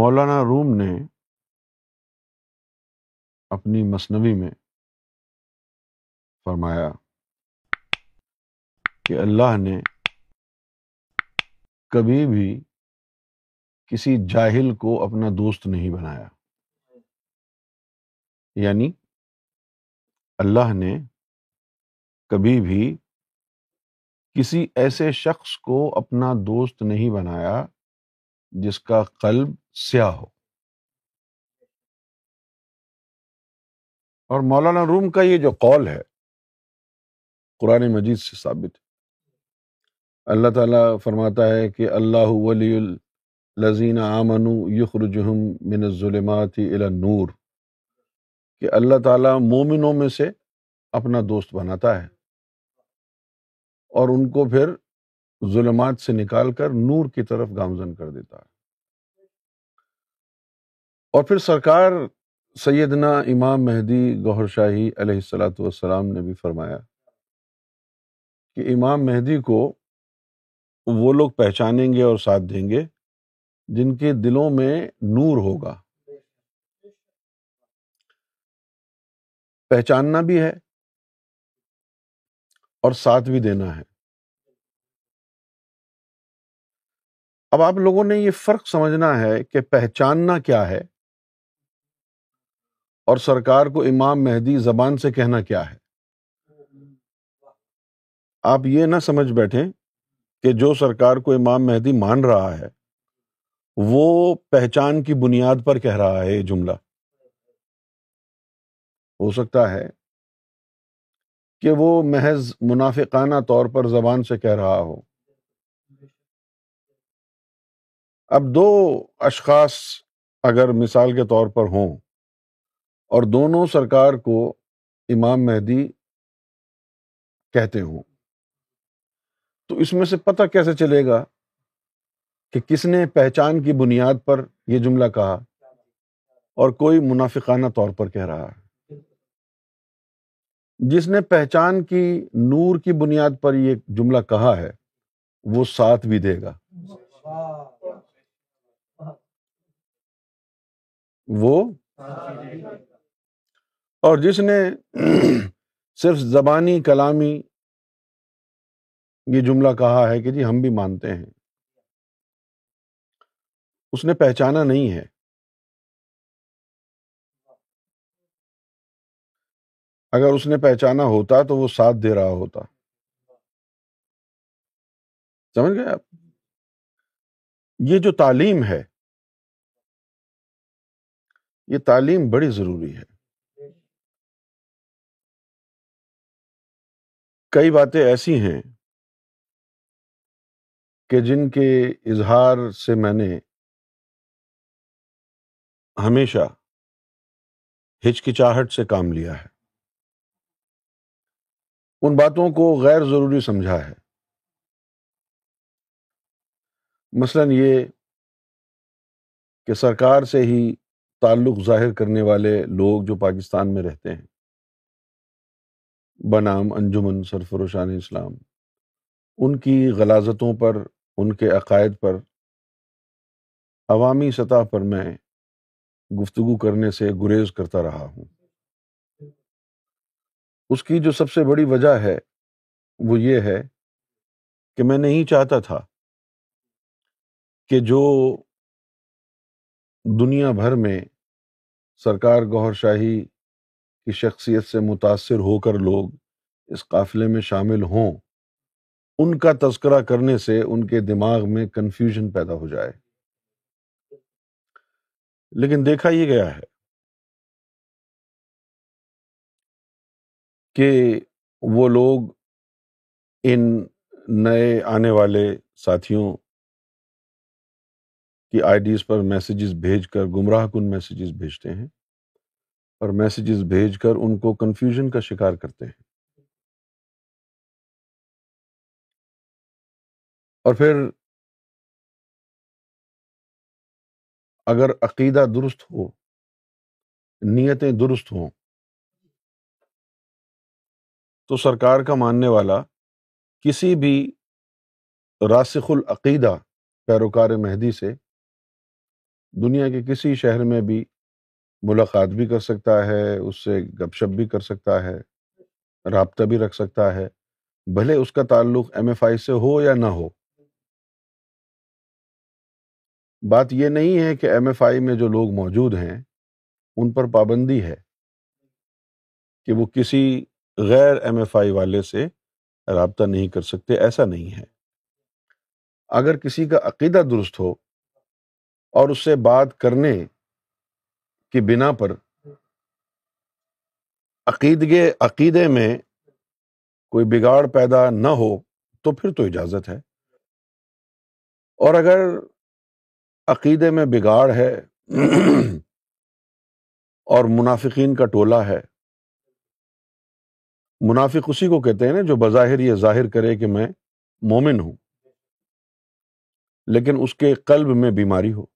مولانا روم نے اپنی مصنوی میں فرمایا کہ اللہ نے کبھی بھی کسی جاہل کو اپنا دوست نہیں بنایا۔ یعنی اللہ نے کبھی بھی کسی ایسے شخص کو اپنا دوست نہیں بنایا جس کا قلب سیاہ ہو۔ اور مولانا روم کا یہ جو قول ہے، قرآن مجید سے ثابت ہے۔ اللہ تعالیٰ فرماتا ہے کہ اللہ ولی الزین آمن یخرجہم من الظلمات الى النور۔ کہ اللہ تعالیٰ مومنوں میں سے اپنا دوست بناتا ہے۔ اور ان کو پھر ظلمات سے نکال کر نور کی طرف گامزن کر دیتا ہے۔ اور پھر سرکار سیدنا امام مہدی گوہر شاہی علیہ السلاۃ والسلام نے بھی فرمایا کہ امام مہدی کو وہ لوگ پہچانیں گے اور ساتھ دیں گے جن کے دلوں میں نور ہوگا۔ پہچاننا بھی ہے اور ساتھ بھی دینا ہے۔ اب آپ لوگوں نے یہ فرق سمجھنا ہے کہ پہچاننا کیا ہے۔ اور سرکار کو امام مہدی زبان سے کہنا کیا ہے؟ آپ یہ نہ سمجھ بیٹھیں کہ جو سرکار کو امام مہدی مان رہا ہے، وہ پہچان کی بنیاد پر کہہ رہا ہے یہ جملہ۔ ہو سکتا ہے کہ وہ محض منافقانہ طور پر زبان سے کہہ رہا ہو۔ اب دو اشخاص اگر مثال کے طور پر ہوں۔ اور دونوں سرکار کو امام مہدی کہتے ہوں۔ تو اس میں سے پتہ کیسے چلے گا کہ کس نے پہچان کی بنیاد پر یہ جملہ کہا اور کوئی منافقانہ طور پر کہہ رہا ہے۔ جس نے پہچان کی نور کی بنیاد پر یہ جملہ کہا ہے، وہ ساتھ بھی دے گا۔ وہ؟ اور جس نے صرف زبانی کلامی یہ جملہ کہا ہے کہ جی ہم بھی مانتے ہیں۔ اس نے پہچانا نہیں ہے۔ اگر اس نے پہچانا ہوتا تو وہ ساتھ دے رہا ہوتا۔ سمجھ گئے آپ؟ یہ جو تعلیم ہے، یہ تعلیم بڑی ضروری ہے۔ کئی باتیں ایسی ہیں کہ جن کے اظہار سے میں نے ہمیشہ ہچکچاہٹ سے کام لیا ہے۔ ان باتوں کو غیر ضروری سمجھا ہے۔ مثلاً یہ کہ سرکار سے ہی تعلق ظاہر کرنے والے لوگ جو پاکستان میں رہتے ہیں۔ بنام انجمن سرفروشان اسلام۔ ان کی غلازتوں پر، ان کے عقائد پر، عوامی سطح پر میں گفتگو کرنے سے گریز کرتا رہا ہوں۔ اس کی جو سب سے بڑی وجہ ہے، وہ یہ ہے کہ میں نہیں چاہتا تھا کہ جو دنیا بھر میں سرکار گوہر شاہی کی شخصیت سے متاثر ہو کر لوگ اس قافلے میں شامل ہوں، ان کا تذکرہ کرنے سے ان کے دماغ میں کنفیوژن پیدا ہو جائے۔ لیکن دیکھا یہ گیا ہے کہ وہ لوگ ان نئے آنے والے ساتھیوں کی آئی ڈیز پر میسیجز بھیج کر، گمراہ کن میسیجز بھیجتے ہیں۔ اور میسیجز بھیج کر ان کو کنفیوژن کا شکار کرتے ہیں۔ اور پھر اگر عقیدہ درست ہو، نیتیں درست ہوں، تو سرکار کا ماننے والا کسی بھی راسخ العقیدہ پیروکار مہدی سے دنیا کے کسی شہر میں بھی ملاقات بھی کر سکتا ہے، اس سے گپ شپ بھی کر سکتا ہے، رابطہ بھی رکھ سکتا ہے۔ بھلے اس کا تعلق ایم ایف آئی سے ہو یا نہ ہو۔ بات یہ نہیں ہے کہ ایم ایف آئی میں جو لوگ موجود ہیں، ان پر پابندی ہے کہ وہ کسی غیر ایم ایف آئی والے سے رابطہ نہیں کر سکتے، ایسا نہیں ہے۔ اگر کسی کا عقیدہ درست ہو اور اس سے بات کرنے کی بنا پر عقیدگے عقیدے میں کوئی بگاڑ پیدا نہ ہو تو پھر تو اجازت ہے۔ اور اگر عقیدے میں بگاڑ ہے اور منافقین کا ٹولہ ہے، منافق اسی کو کہتے ہیں نا جو بظاہر یہ ظاہر کرے کہ میں مومن ہوں، لیکن اس کے قلب میں بیماری ہو۔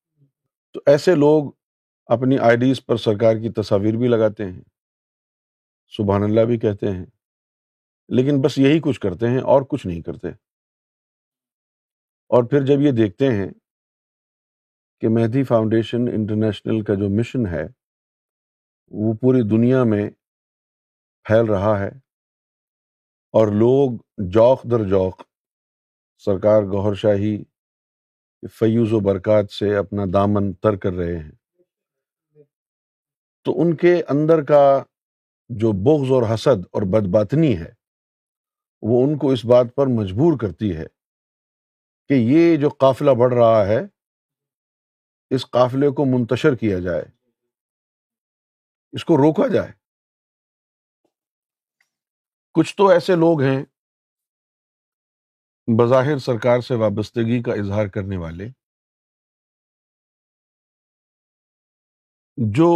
تو ایسے لوگ اپنی آئی ڈیز پر سرکار کی تصاویر بھی لگاتے ہیں۔ سبحان اللہ بھی کہتے ہیں۔ لیکن بس یہی کچھ کرتے ہیں اور کچھ نہیں کرتے۔ اور پھر جب یہ دیکھتے ہیں کہ مہدی فاؤنڈیشن انٹرنیشنل کا جو مشن ہے، وہ پوری دنیا میں پھیل رہا ہے اور لوگ جوق در جوق سرکار گوہر شاہی فیوز و برکات سے اپنا دامن تر کر رہے ہیں۔ تو ان کے اندر کا جو بغض اور حسد اور بدباطنی ہے، وہ ان کو اس بات پر مجبور کرتی ہے کہ یہ جو قافلہ بڑھ رہا ہے، اس قافلے کو منتشر کیا جائے، اس کو روکا جائے۔ کچھ تو ایسے لوگ ہیں بظاہر سرکار سے وابستگی کا اظہار کرنے والے، جو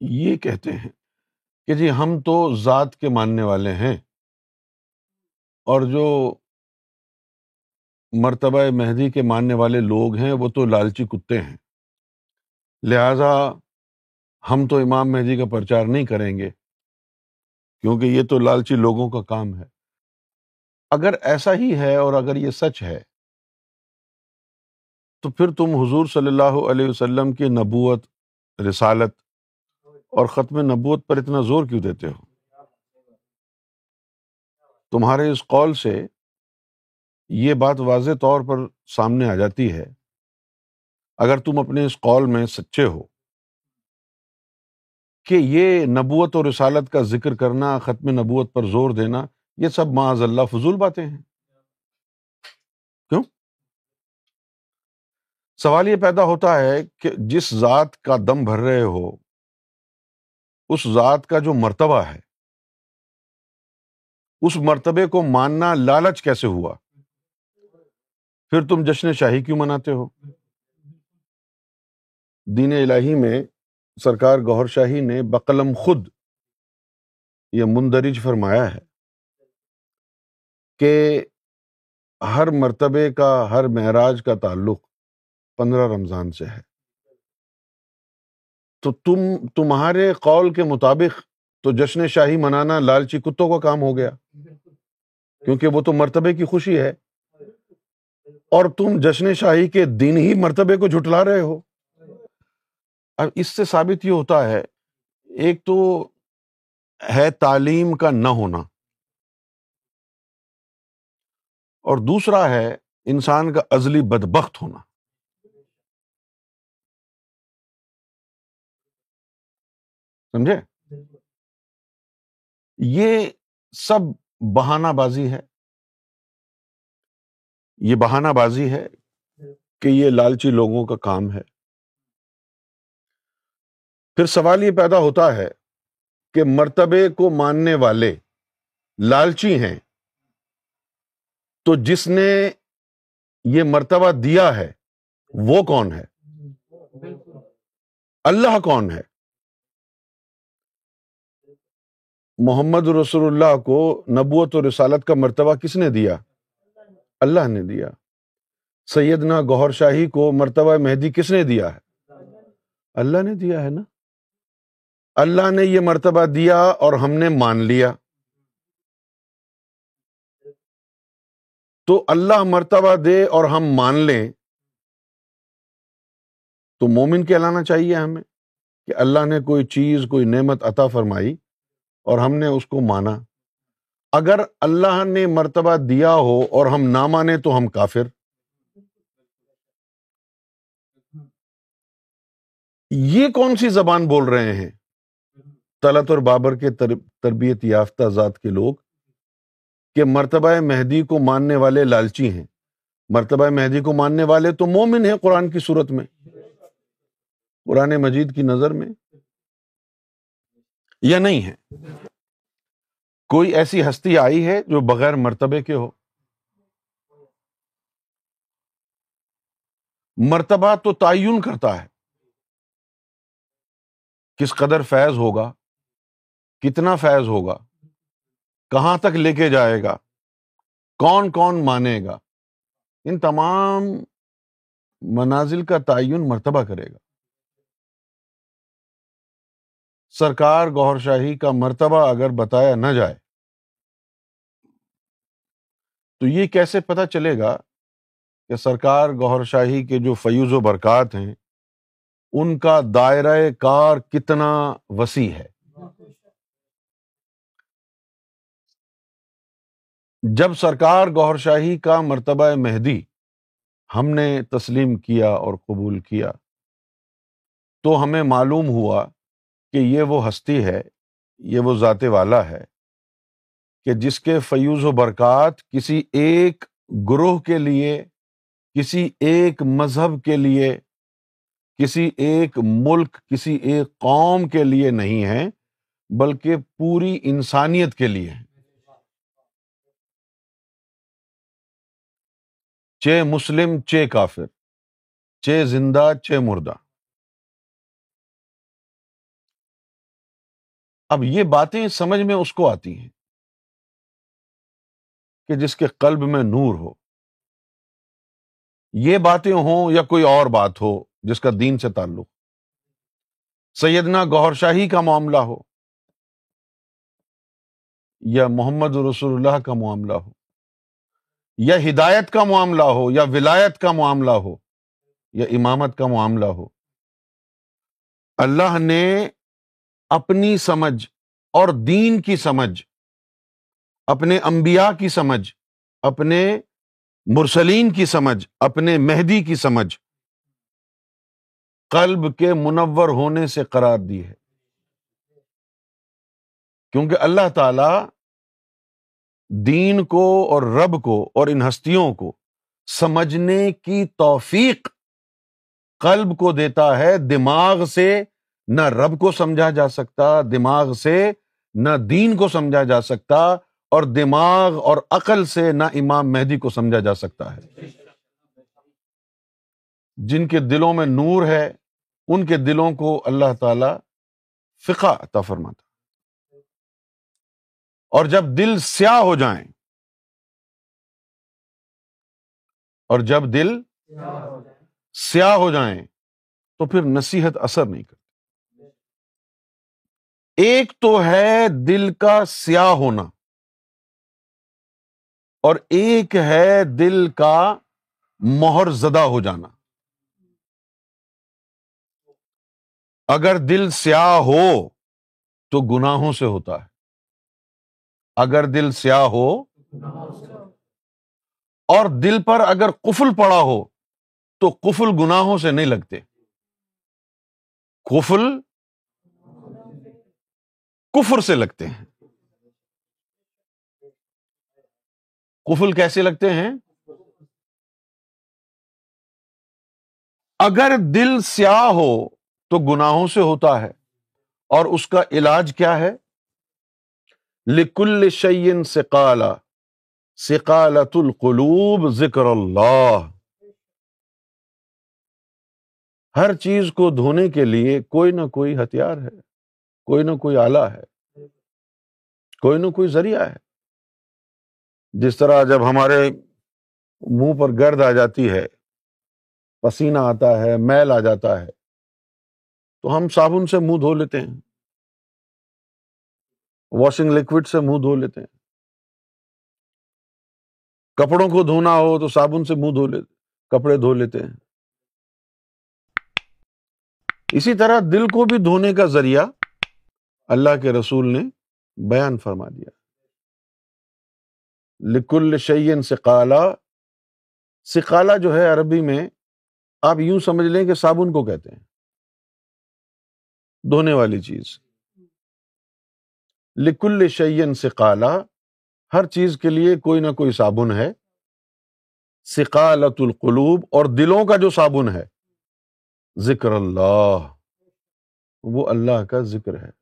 یہ کہتے ہیں کہ جی ہم تو ذات کے ماننے والے ہیں اور جو مرتبہ مہدی کے ماننے والے لوگ ہیں وہ تو لالچی کتے ہیں۔ لہذا ہم تو امام مہدی کا پرچار نہیں کریں گے کیونکہ یہ تو لالچی لوگوں کا کام ہے۔ اگر ایسا ہی ہے اور اگر یہ سچ ہے تو پھر تم حضور صلی اللہ علیہ وسلم کی نبوت، رسالت اور ختم نبوت پر اتنا زور کیوں دیتے ہو؟ تمہارے اس قول سے یہ بات واضح طور پر سامنے آ جاتی ہے۔ اگر تم اپنے اس قول میں سچے ہو کہ یہ نبوت اور رسالت کا ذکر کرنا، ختم نبوت پر زور دینا، یہ سب معاذ اللہ فضول باتیں ہیں۔ کیوں؟ سوال یہ پیدا ہوتا ہے کہ جس ذات کا دم بھر رہے ہو اس ذات کا جو مرتبہ ہے۔ اس مرتبے کو ماننا لالچ کیسے ہوا؟ پھر تم جشن شاہی کیوں مناتے ہو؟ دین الہی میں سرکار گور شاہی نے بقلم خود یہ مندرج فرمایا ہے کہ ہر مرتبے کا، ہر معراج کا تعلق پندرہ رمضان سے ہے۔ تو تم تمہارے قول کے مطابق تو جشن شاہی منانا لالچی کتوں کا کام ہو گیا؟ کیونکہ وہ تو مرتبے کی خوشی ہے۔ اور تم جشن شاہی کے دن ہی مرتبے کو جھٹلا رہے ہو۔ اب اس سے ثابت یہ ہوتا ہے ایک تو ہے تعلیم کا نہ ہونا۔ اور دوسرا ہے انسان کا ازلی بدبخت ہونا۔ سمجھے؟ یہ سب بہانہ بازی ہے۔ یہ بہانہ بازی ہے کہ یہ لالچی لوگوں کا کام ہے۔ پھر سوال یہ پیدا ہوتا ہے کہ مرتبے کو ماننے والے لالچی ہیں۔ تو جس نے یہ مرتبہ دیا ہے وہ کون ہے؟ اللہ کون ہے؟ محمد رسول اللہ کو نبوت و رسالت کا مرتبہ کس نے دیا؟ اللہ نے دیا۔ سیدنا گوہر شاہی کو مرتبہ مہدی کس نے دیا ہے؟ اللہ نے دیا ہے نا۔ اللہ نے یہ مرتبہ دیا اور ہم نے مان لیا۔ تو اللہ مرتبہ دے اور ہم مان لیں۔ تو مومن کہلانا چاہیے ہمیں کہ اللہ نے کوئی چیز، کوئی نعمت عطا فرمائی۔ اور ہم نے اس کو مانا۔ اگر اللہ نے مرتبہ دیا ہو اور ہم نہ مانے تو ہم کافر۔ یہ کون سی زبان بول رہے ہیں؟ طلعت اور بابر کے تربیت یافتہ ذات کے لوگ کہ مرتبہ مہدی کو ماننے والے لالچی ہیں۔ مرتبہ مہدی کو ماننے والے تو مومن ہیں قرآن کی صورت میں۔ قرآن مجید کی نظر میں۔ یا نہیں ہے۔ کوئی ایسی ہستی آئی ہے جو بغیر مرتبے کے ہو؟ مرتبہ تو تعین کرتا ہے۔ کس قدر فیض ہوگا؟ کتنا فیض ہوگا؟ کہاں تک لے کے جائے گا؟ کون کون مانے گا؟ ان تمام منازل کا تعین مرتبہ کرے گا۔ سرکار گور شاہی کا مرتبہ اگر بتایا نہ جائے، تو یہ کیسے پتا چلے گا کہ سرکار گور شاہی کے جو فیوز و برکات ہیں، ان کا دائرۂ کار کتنا وسیع ہے؟ جب سرکار گور شاہی کا مرتبہ مہدی ہم نے تسلیم کیا اور قبول کیا، تو ہمیں معلوم ہوا کہ یہ وہ ہستی ہے، یہ وہ ذات والا ہے کہ جس کے فیوز و برکات کسی ایک گروہ کے لیے، کسی ایک مذہب کے لیے، کسی ایک ملک، کسی ایک قوم کے لیے نہیں ہے بلکہ پوری انسانیت کے لیے ہے چے مسلم چے کافر چے زندہ چے مردہ۔ اب یہ باتیں سمجھ میں اس کو آتی ہیں کہ جس کے قلب میں نور ہو۔ یہ باتیں ہوں یا کوئی اور بات ہو جس کا دین سے تعلق۔ سیدنا گور شاہی کا معاملہ ہو یا محمد رسول اللہ کا معاملہ ہو۔ یا ہدایت کا معاملہ ہو یا ولایت کا معاملہ ہو یا امامت کا معاملہ ہو۔ اللہ نے اپنی سمجھ اور دین کی سمجھ، اپنے انبیاء کی سمجھ، اپنے مرسلین کی سمجھ، اپنے مہدی کی سمجھ۔ قلب کے منور ہونے سے قرار دی ہے۔ کیونکہ اللہ تعالی دین کو اور رب کو اور ان ہستیوں کو سمجھنے کی توفیق قلب کو دیتا ہے، دماغ سے نہ رب کو سمجھا جا سکتا، دماغ سے، نہ دین کو سمجھا جا سکتا، اور دماغ اور عقل سے نہ امام مہدی کو سمجھا جا سکتا ہے۔ جن کے دلوں میں نور ہے، ان کے دلوں کو اللہ تعالی فقہ عطا فرماتا۔ اور جب دل سیاہ ہو جائیں، اور جب دل سیاہ ہو جائیں، تو پھر نصیحت اثر نہیں کرتی ایک تو ہے دل کا سیاہ ہونا اور ایک ہے دل کا مہر زدہ ہو جانا۔ اگر دل سیاہ ہو تو گناہوں سے ہوتا ہے۔ اگر دل سیاہ ہو اور دل پر اگر کفل پڑا ہو تو کفل گناہوں سے نہیں لگتے۔ کفل کفر سے لگتے ہیں۔ کفل کیسے لگتے ہیں؟ اگر دل سیاہ ہو تو گناہوں سے ہوتا ہے۔ اور اس کا علاج کیا ہے؟ لکل شعین سکالا سکالت القلوب ذکر اللہ ہر چیز کو دھونے کے لیے کوئی نہ کوئی ہتھیار ہے۔ کوئی نہ کوئی آلہ ہے۔ کوئی نہ کوئی ذریعہ ہے۔ جس طرح جب ہمارے منہ پر گرد آ جاتی ہے، پسینہ آتا ہے، میل آ جاتا ہے، تو ہم صابن سے منہ دھو لیتے ہیں۔ واشنگ لکوڈ سے منہ دھو لیتے ہیں۔ کپڑوں کو دھونا ہو تو صابن سے منہ دھو لیتے کپڑے دھو لیتے ہیں۔ اسی طرح دل کو بھی دھونے کا ذریعہ اللہ کے رسول نے بیان فرما دیا۔ لکل شعین سکالا سکالا جو ہے عربی میں، آپ یوں سمجھ لیں کہ صابن کو کہتے ہیں۔ دھونے والی چیز۔ لکل شعین سکالا ہر چیز کے لیے کوئی نہ کوئی صابن ہے۔ سکالت القلوب اور دلوں کا جو صابن ہے۔ ذکر اللہ۔ وہ اللہ کا ذکر ہے۔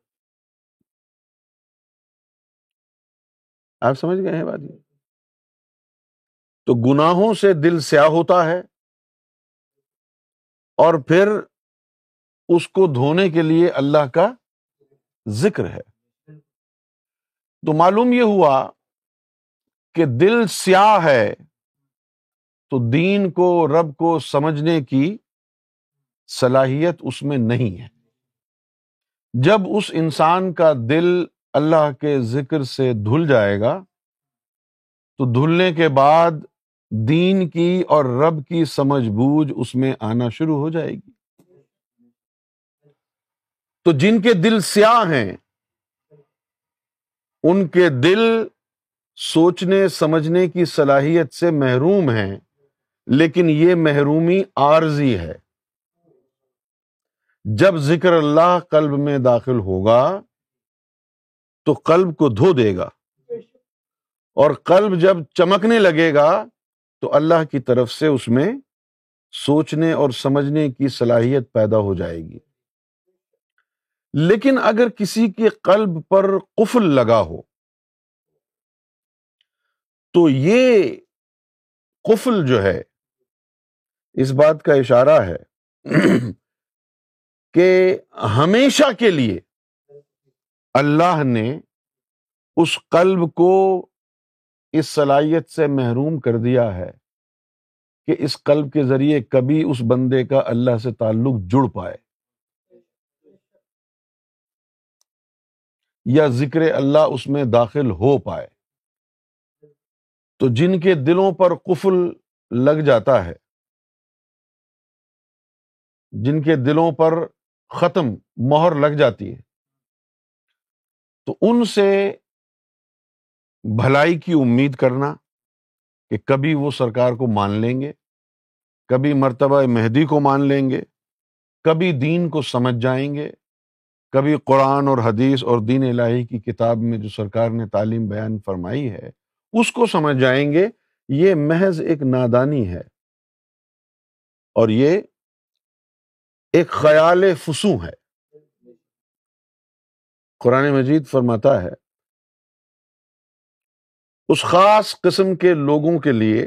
آپ سمجھ گئے ہیں بات یہ تو گناہوں سے دل سیاہ ہوتا ہے اور پھر اس کو دھونے کے لیے اللہ کا ذکر ہے۔ تو معلوم یہ ہوا کہ دل سیاہ ہے تو دین کو، رب کو سمجھنے کی صلاحیت اس میں نہیں ہے۔ جب اس انسان کا دل اللہ کے ذکر سے دھل جائے گا، تو دھلنے کے بعد دین کی اور رب کی سمجھ بوجھ اس میں آنا شروع ہو جائے گی۔ تو جن کے دل سیاہ ہیں، ان کے دل سوچنے، سمجھنے کی صلاحیت سے محروم ہیں، لیکن یہ محرومی عارضی ہے۔ جب ذکر اللہ قلب میں داخل ہوگا تو قلب کو دھو دے گا۔ اور قلب جب چمکنے لگے گا تو اللہ کی طرف سے اس میں سوچنے اور سمجھنے کی صلاحیت پیدا ہو جائے گی۔ لیکن اگر کسی کے قلب پر قفل لگا ہو تو یہ قفل جو ہے، اس بات کا اشارہ ہے کہ ہمیشہ کے لیے اللہ نے اس قلب کو اس صلاحیت سے محروم کر دیا ہے کہ اس قلب کے ذریعے کبھی اس بندے کا اللہ سے تعلق جڑ پائے۔ یا ذکر اللہ اس میں داخل ہو پائے۔ تو جن کے دلوں پر قفل لگ جاتا ہے، جن کے دلوں پر ختم مہر لگ جاتی ہے تو ان سے بھلائی کی امید کرنا کہ کبھی وہ سرکار کو مان لیں گے، کبھی مرتبہ مہدی کو مان لیں گے، کبھی دین کو سمجھ جائیں گے، کبھی قرآن اور حدیث اور دین الہی کی کتاب میں جو سرکار نے تعلیم بیان فرمائی ہے، اس کو سمجھ جائیں گے، یہ محض ایک نادانی ہے۔ اور یہ ایک خیال فسو ہے۔ قرآن مجید فرماتا ہے، اس خاص قسم کے لوگوں کے لیے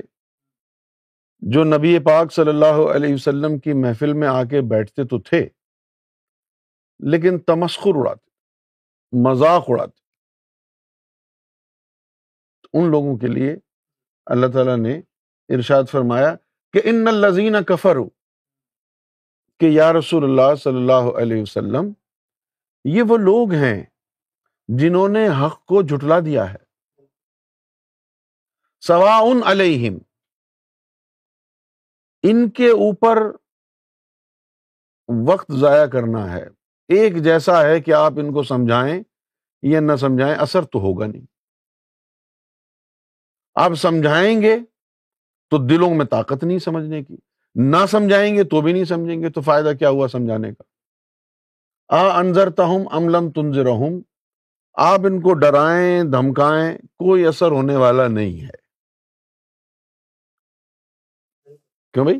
جو نبی پاک صلی اللہ علیہ وسلم کی محفل میں آ کے بیٹھتے تو تھے، لیکن تمسخر اڑاتے، مذاق اڑاتے۔ ان لوگوں کے لیے اللہ تعالیٰ نے ارشاد فرمایا کہ ان الزین کفر کہ یا رسول اللہ صلی اللہ علیہ وسلم یہ وہ لوگ ہیں جنہوں نے حق کو جھٹلا دیا ہے۔ سوا ان علیہم، ان کے اوپر وقت ضائع کرنا ہے۔ ایک جیسا ہے کہ آپ ان کو سمجھائیں یا نہ سمجھائیں اثر تو ہوگا نہیں۔ آپ سمجھائیں گے تو دلوں میں طاقت نہیں سمجھنے کی، نہ سمجھائیں گے تو بھی نہیں سمجھیں گے، تو فائدہ کیا ہوا سمجھانے کا؟ آ انضر تہم املم تنظر آپ ان کو ڈرائیں، دھمکائیں، کوئی اثر ہونے والا نہیں ہے۔ کیوں بھائی؟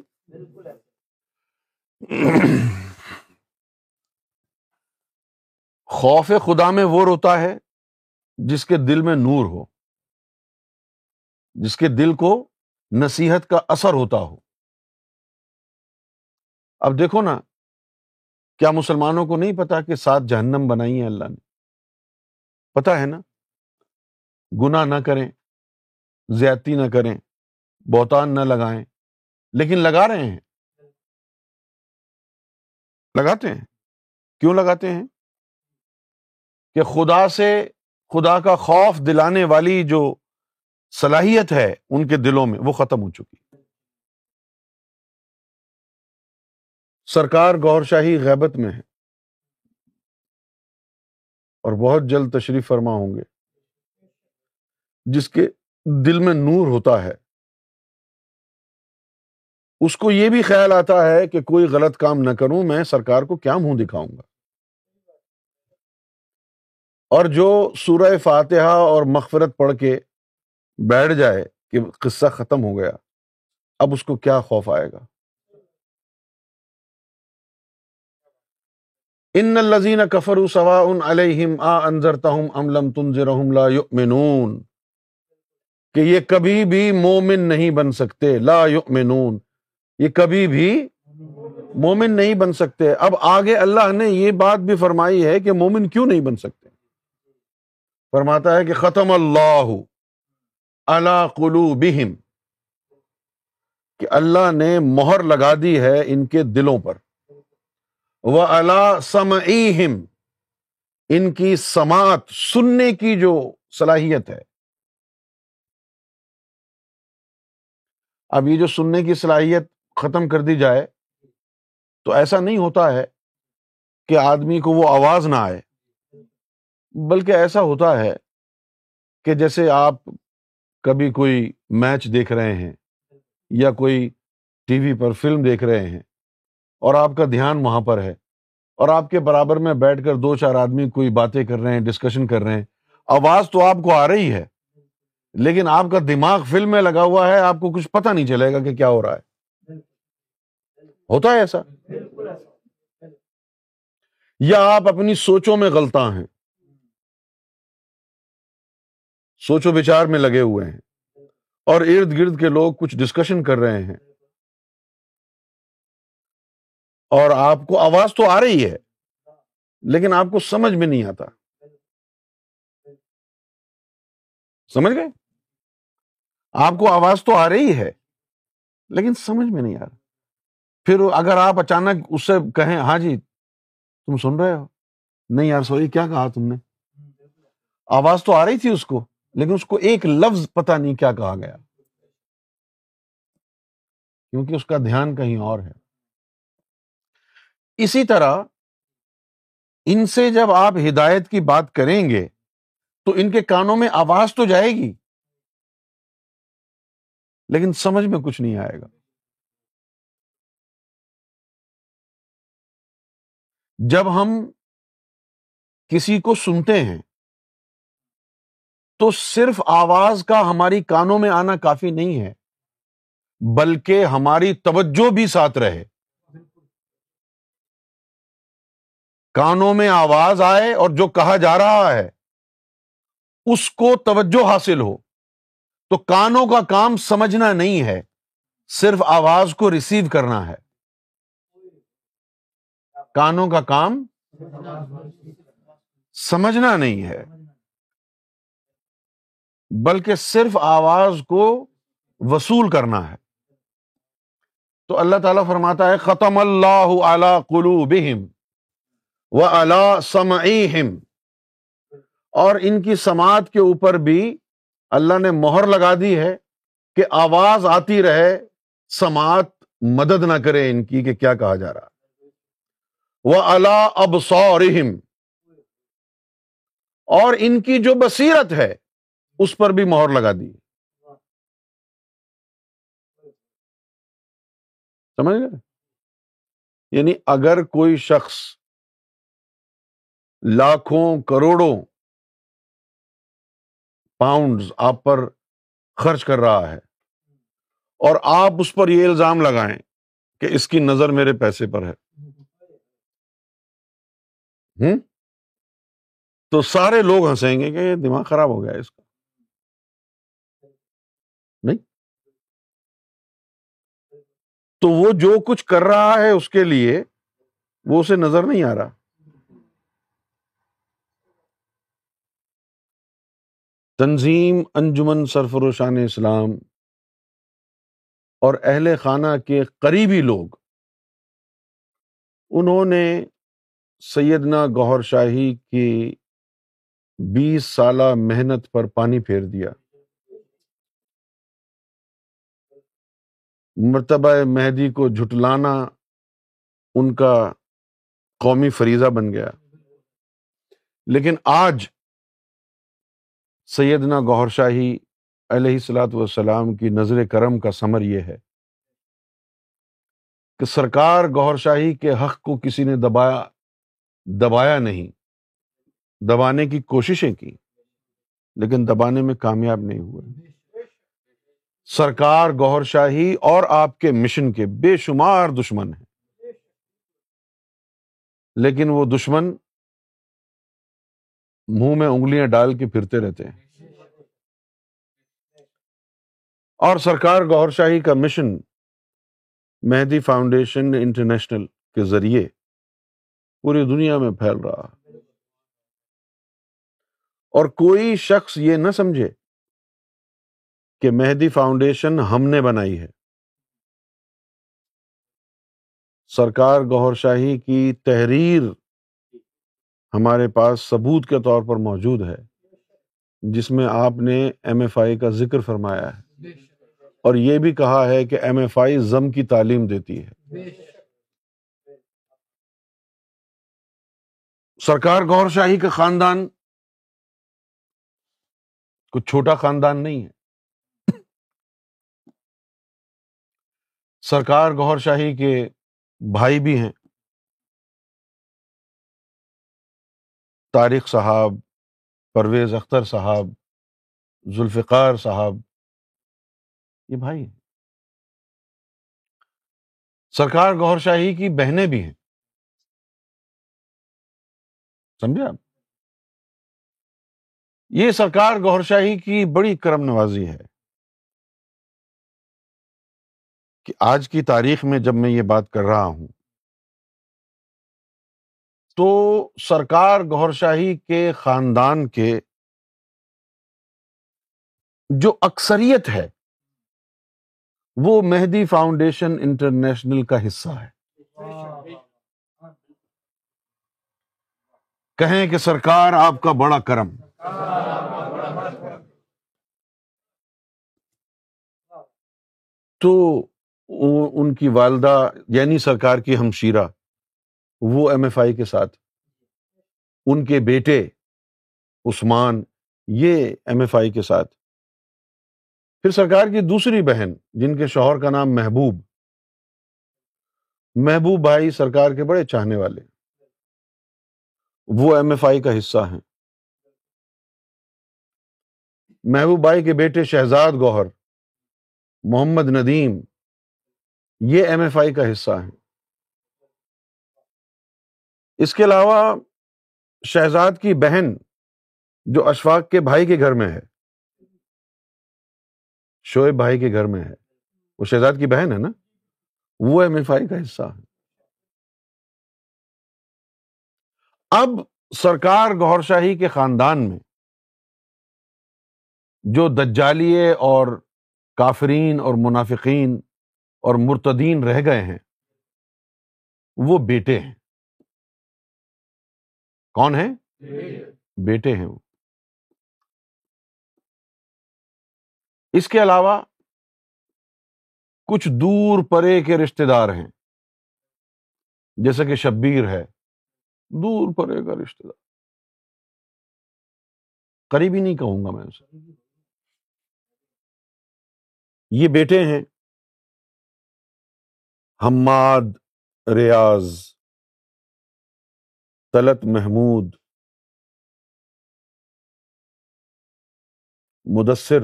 خوف خدا میں وہ روتا ہے جس کے دل میں نور ہو، جس کے دل کو نصیحت کا اثر ہوتا ہو۔ اب دیکھو نا کیا مسلمانوں کو نہیں پتا کہ سات جہنم بنائی ہیں اللہ نے؟ پتا ہے نا؟ گنا نہ کریں، زیادتی نہ کریں، بہتان نہ لگائیں، لیکن لگا رہے ہیں۔ لگاتے ہیں۔ کیوں لگاتے ہیں؟ کہ خدا سے خدا کا خوف دلانے والی جو صلاحیت ہے ان کے دلوں میں وہ ختم ہو چکی۔ سرکار گور شاہی غیبت میں ہے۔ اور بہت جلد تشریف فرما ہوں گے۔ جس کے دل میں نور ہوتا ہے۔ اس کو یہ بھی خیال آتا ہے کہ کوئی غلط کام نہ کروں، میں سرکار کو کیا منہ دکھاؤں گا۔ اور جو سورہ فاتحہ اور مغفرت پڑھ کے بیٹھ جائے کہ قصہ ختم ہو گیا، اب اس کو کیا خوف آئے گا؟ ان الزین کفر سوا ان علیہم آ انضرتہم ام لم تنذرہم لا یؤمنون، کہ یہ کبھی بھی مومن نہیں بن سکتے، لا یؤمنون، یہ کبھی بھی مومن نہیں بن سکتے۔ اب آگے اللہ نے یہ بات بھی فرمائی ہے کہ مومن کیوں نہیں بن سکتے؟ فرماتا ہے کہ ختم اللہ اللہ قلو کہ اللہ نے مہر لگا دی ہے ان کے دلوں پر۔ وہ اللہ سم ان کی سماعت، سننے کی جو صلاحیت ہے۔ اب یہ جو سننے کی صلاحیت ختم کر دی جائے، تو ایسا نہیں ہوتا ہے کہ آدمی کو وہ آواز نہ آئے۔ بلکہ ایسا ہوتا ہے کہ جیسے آپ کبھی کوئی میچ دیکھ رہے ہیں یا کوئی ٹی وی پر فلم دیکھ رہے ہیں۔ اور آپ کا دھیان وہاں پر ہے۔ اور آپ کے برابر میں بیٹھ کر دو چار آدمی کوئی باتیں کر رہے ہیں ڈسکشن کر رہے ہیں۔ آواز تو آپ کو آ رہی ہے، لیکن آپ کا دماغ فلم میں لگا ہوا ہے، آپ کو کچھ پتا نہیں چلے گا کہ کیا ہو رہا ہے۔ ہوتا ہے ایسا؟ یا آپ اپنی سوچوں میں غلطاں ہیں؟ سوچو بچار میں لگے ہوئے ہیں۔ اور ارد گرد کے لوگ کچھ ڈسکشن کر رہے ہیں۔ اور آپ کو آواز تو آ رہی ہے، لیکن آپ کو سمجھ میں نہیں آتا۔ سمجھ گئے؟ آپ کو آواز تو آ رہی ہے، لیکن سمجھ میں نہیں آ رہا۔ پھر اگر آپ اچانک اس سے کہیں ہاں جی تم سن رہے ہو۔ نہیں یار، سوری، کیا کہا تم نے؟ آواز تو آ رہی تھی اس کو، لیکن اس کو ایک لفظ پتا نہیں کیا کہا گیا۔ کیونکہ اس کا دھیان کہیں اور ہے۔ اسی طرح ان سے جب آپ ہدایت کی بات کریں گے تو ان کے کانوں میں آواز تو جائے گی، لیکن سمجھ میں کچھ نہیں آئے گا۔ جب ہم کسی کو سنتے ہیں تو صرف آواز کا ہماری کانوں میں آنا کافی نہیں ہے، بلکہ ہماری توجہ بھی ساتھ رہے۔ کانوں میں آواز آئے اور جو کہا جا رہا ہے، اس کو توجہ حاصل ہو۔ تو کانوں کا کام سمجھنا نہیں ہے، صرف آواز کو ریسیو کرنا ہے۔ کانوں کا کام سمجھنا نہیں ہے، بلکہ صرف آواز کو وصول کرنا ہے۔ تو اللہ تعالیٰ فرماتا ہے، ختم اللہ اعلی کلو بہم و اللہ سم اور ان کی سماعت کے اوپر بھی اللہ نے مہر لگا دی ہے کہ آواز آتی رہے، سماعت مدد نہ کرے ان کی کہ کیا کہا جا رہا۔ وہ اللہ اب اور ان کی جو بصیرت ہے، اس پر بھی مہر لگا دی۔ سمجھ گئے؟ یعنی اگر کوئی شخص لاکھوں کروڑوں پاؤنڈ آپ پر خرچ کر رہا ہے اور آپ اس پر یہ الزام لگائیں کہ اس کی نظر میرے پیسے پر ہے۔ ہوں تو سارے لوگ ہنسیں گے کہ یہ دماغ خراب ہو گیا اس کا۔ نہیں۔ تو وہ جو کچھ کر رہا ہے اس کے لیے وہ اسے نظر نہیں آ رہا۔ تنظیم انجمن سرفروشان اسلام اور اہل خانہ کے قریبی لوگ، انہوں نے سیدنا گوہر شاہی کی بیس سالہ محنت پر پانی پھیر دیا۔ مرتبہ مہدی کو جھٹلانا ان کا قومی فریضہ بن گیا۔ لیکن آج سیدنا گوھر شاہی علیہ السلاۃ والسلام کی نظر کرم کا ثمر یہ ہے کہ سرکار گوھر شاہی کے حق کو کسی نے دبایا دبایا نہیں۔ دبانے کی کوششیں کی، لیکن دبانے میں کامیاب نہیں ہوئے۔ سرکار گوھر شاہی اور آپ کے مشن کے بے شمار دشمن ہیں۔ لیکن وہ دشمن منہ میں انگلیاں ڈال کے پھرتے رہتے ہیں۔ اور سرکار گوھر شاہی کا مشن مہدی فاؤنڈیشن انٹرنیشنل کے ذریعے پوری دنیا میں پھیل رہا۔ اور کوئی شخص یہ نہ سمجھے کہ مہدی فاؤنڈیشن ہم نے بنائی ہے۔ سرکار گوھر شاہی کی تحریر ہمارے پاس ثبوت کے طور پر موجود ہے، جس میں آپ نے ایم ایف آئی کا ذکر فرمایا ہے۔ اور یہ بھی کہا ہے کہ ایم ایف آئی زم کی تعلیم دیتی ہے۔ سرکار گور شاہی کا خاندان کچھ چھوٹا خاندان نہیں ہے۔ سرکار گور شاہی کے بھائی بھی ہیں۔ طارق صاحب، پرویز اختر صاحب، ذوالفقار صاحب۔ یہ بھائی ہیں سرکار گور شاہی کی بہنیں بھی ہیں۔ سمجھے آپ؟ یہ سرکار گور شاہی کی بڑی کرم نوازی ہے کہ آج کی تاریخ میں جب میں یہ بات کر رہا ہوں تو سرکار گور شاہی کے خاندان کے جو اکثریت ہے، وہ مہدی فاؤنڈیشن انٹرنیشنل کا حصہ ہے۔ کہیں کہ سرکار آپ کا بڑا کرم۔ تو ان کی والدہ یعنی سرکار کی ہمشیرہ وہ ایم ایف آئی کے ساتھ۔ ان کے بیٹے عثمان، یہ ایم ایف آئی کے ساتھ۔ پھر سرکار کی دوسری بہن، جن کے شوہر کا نام محبوب۔ محبوب بھائی سرکار کے بڑے چاہنے والے۔ وہ ایم ایف آئی کا حصہ ہیں۔ محبوب بھائی کے بیٹے شہزاد گوہر، محمد ندیم، یہ ایم ایف آئی کا حصہ ہیں۔ اس کے علاوہ شہزاد کی بہن جو اشفاق کے بھائی کے گھر میں ہے، شعیب بھائی کے گھر میں ہے، وہ شہزاد کی بہن ہے نا؟ وہ ایم ایف آئی کا حصہ ہے۔ اب سرکار گور شاہی کے خاندان میں جو دجالیے اور کافرین اور منافقین اور مرتدین رہ گئے ہیں، وہ بیٹے ہیں۔ کون ہیں؟ بیٹے ہیں۔ وہ۔ اس کے علاوہ کچھ دور پرے کے رشتے دار ہیں۔ جیسے کہ شبیر ہے دور پرے کا رشتے دار۔ قریبی نہیں کہوں گا میں اسے۔ یہ بیٹے ہیں۔ حماد ریاض۔ طلت محمود، مدثر،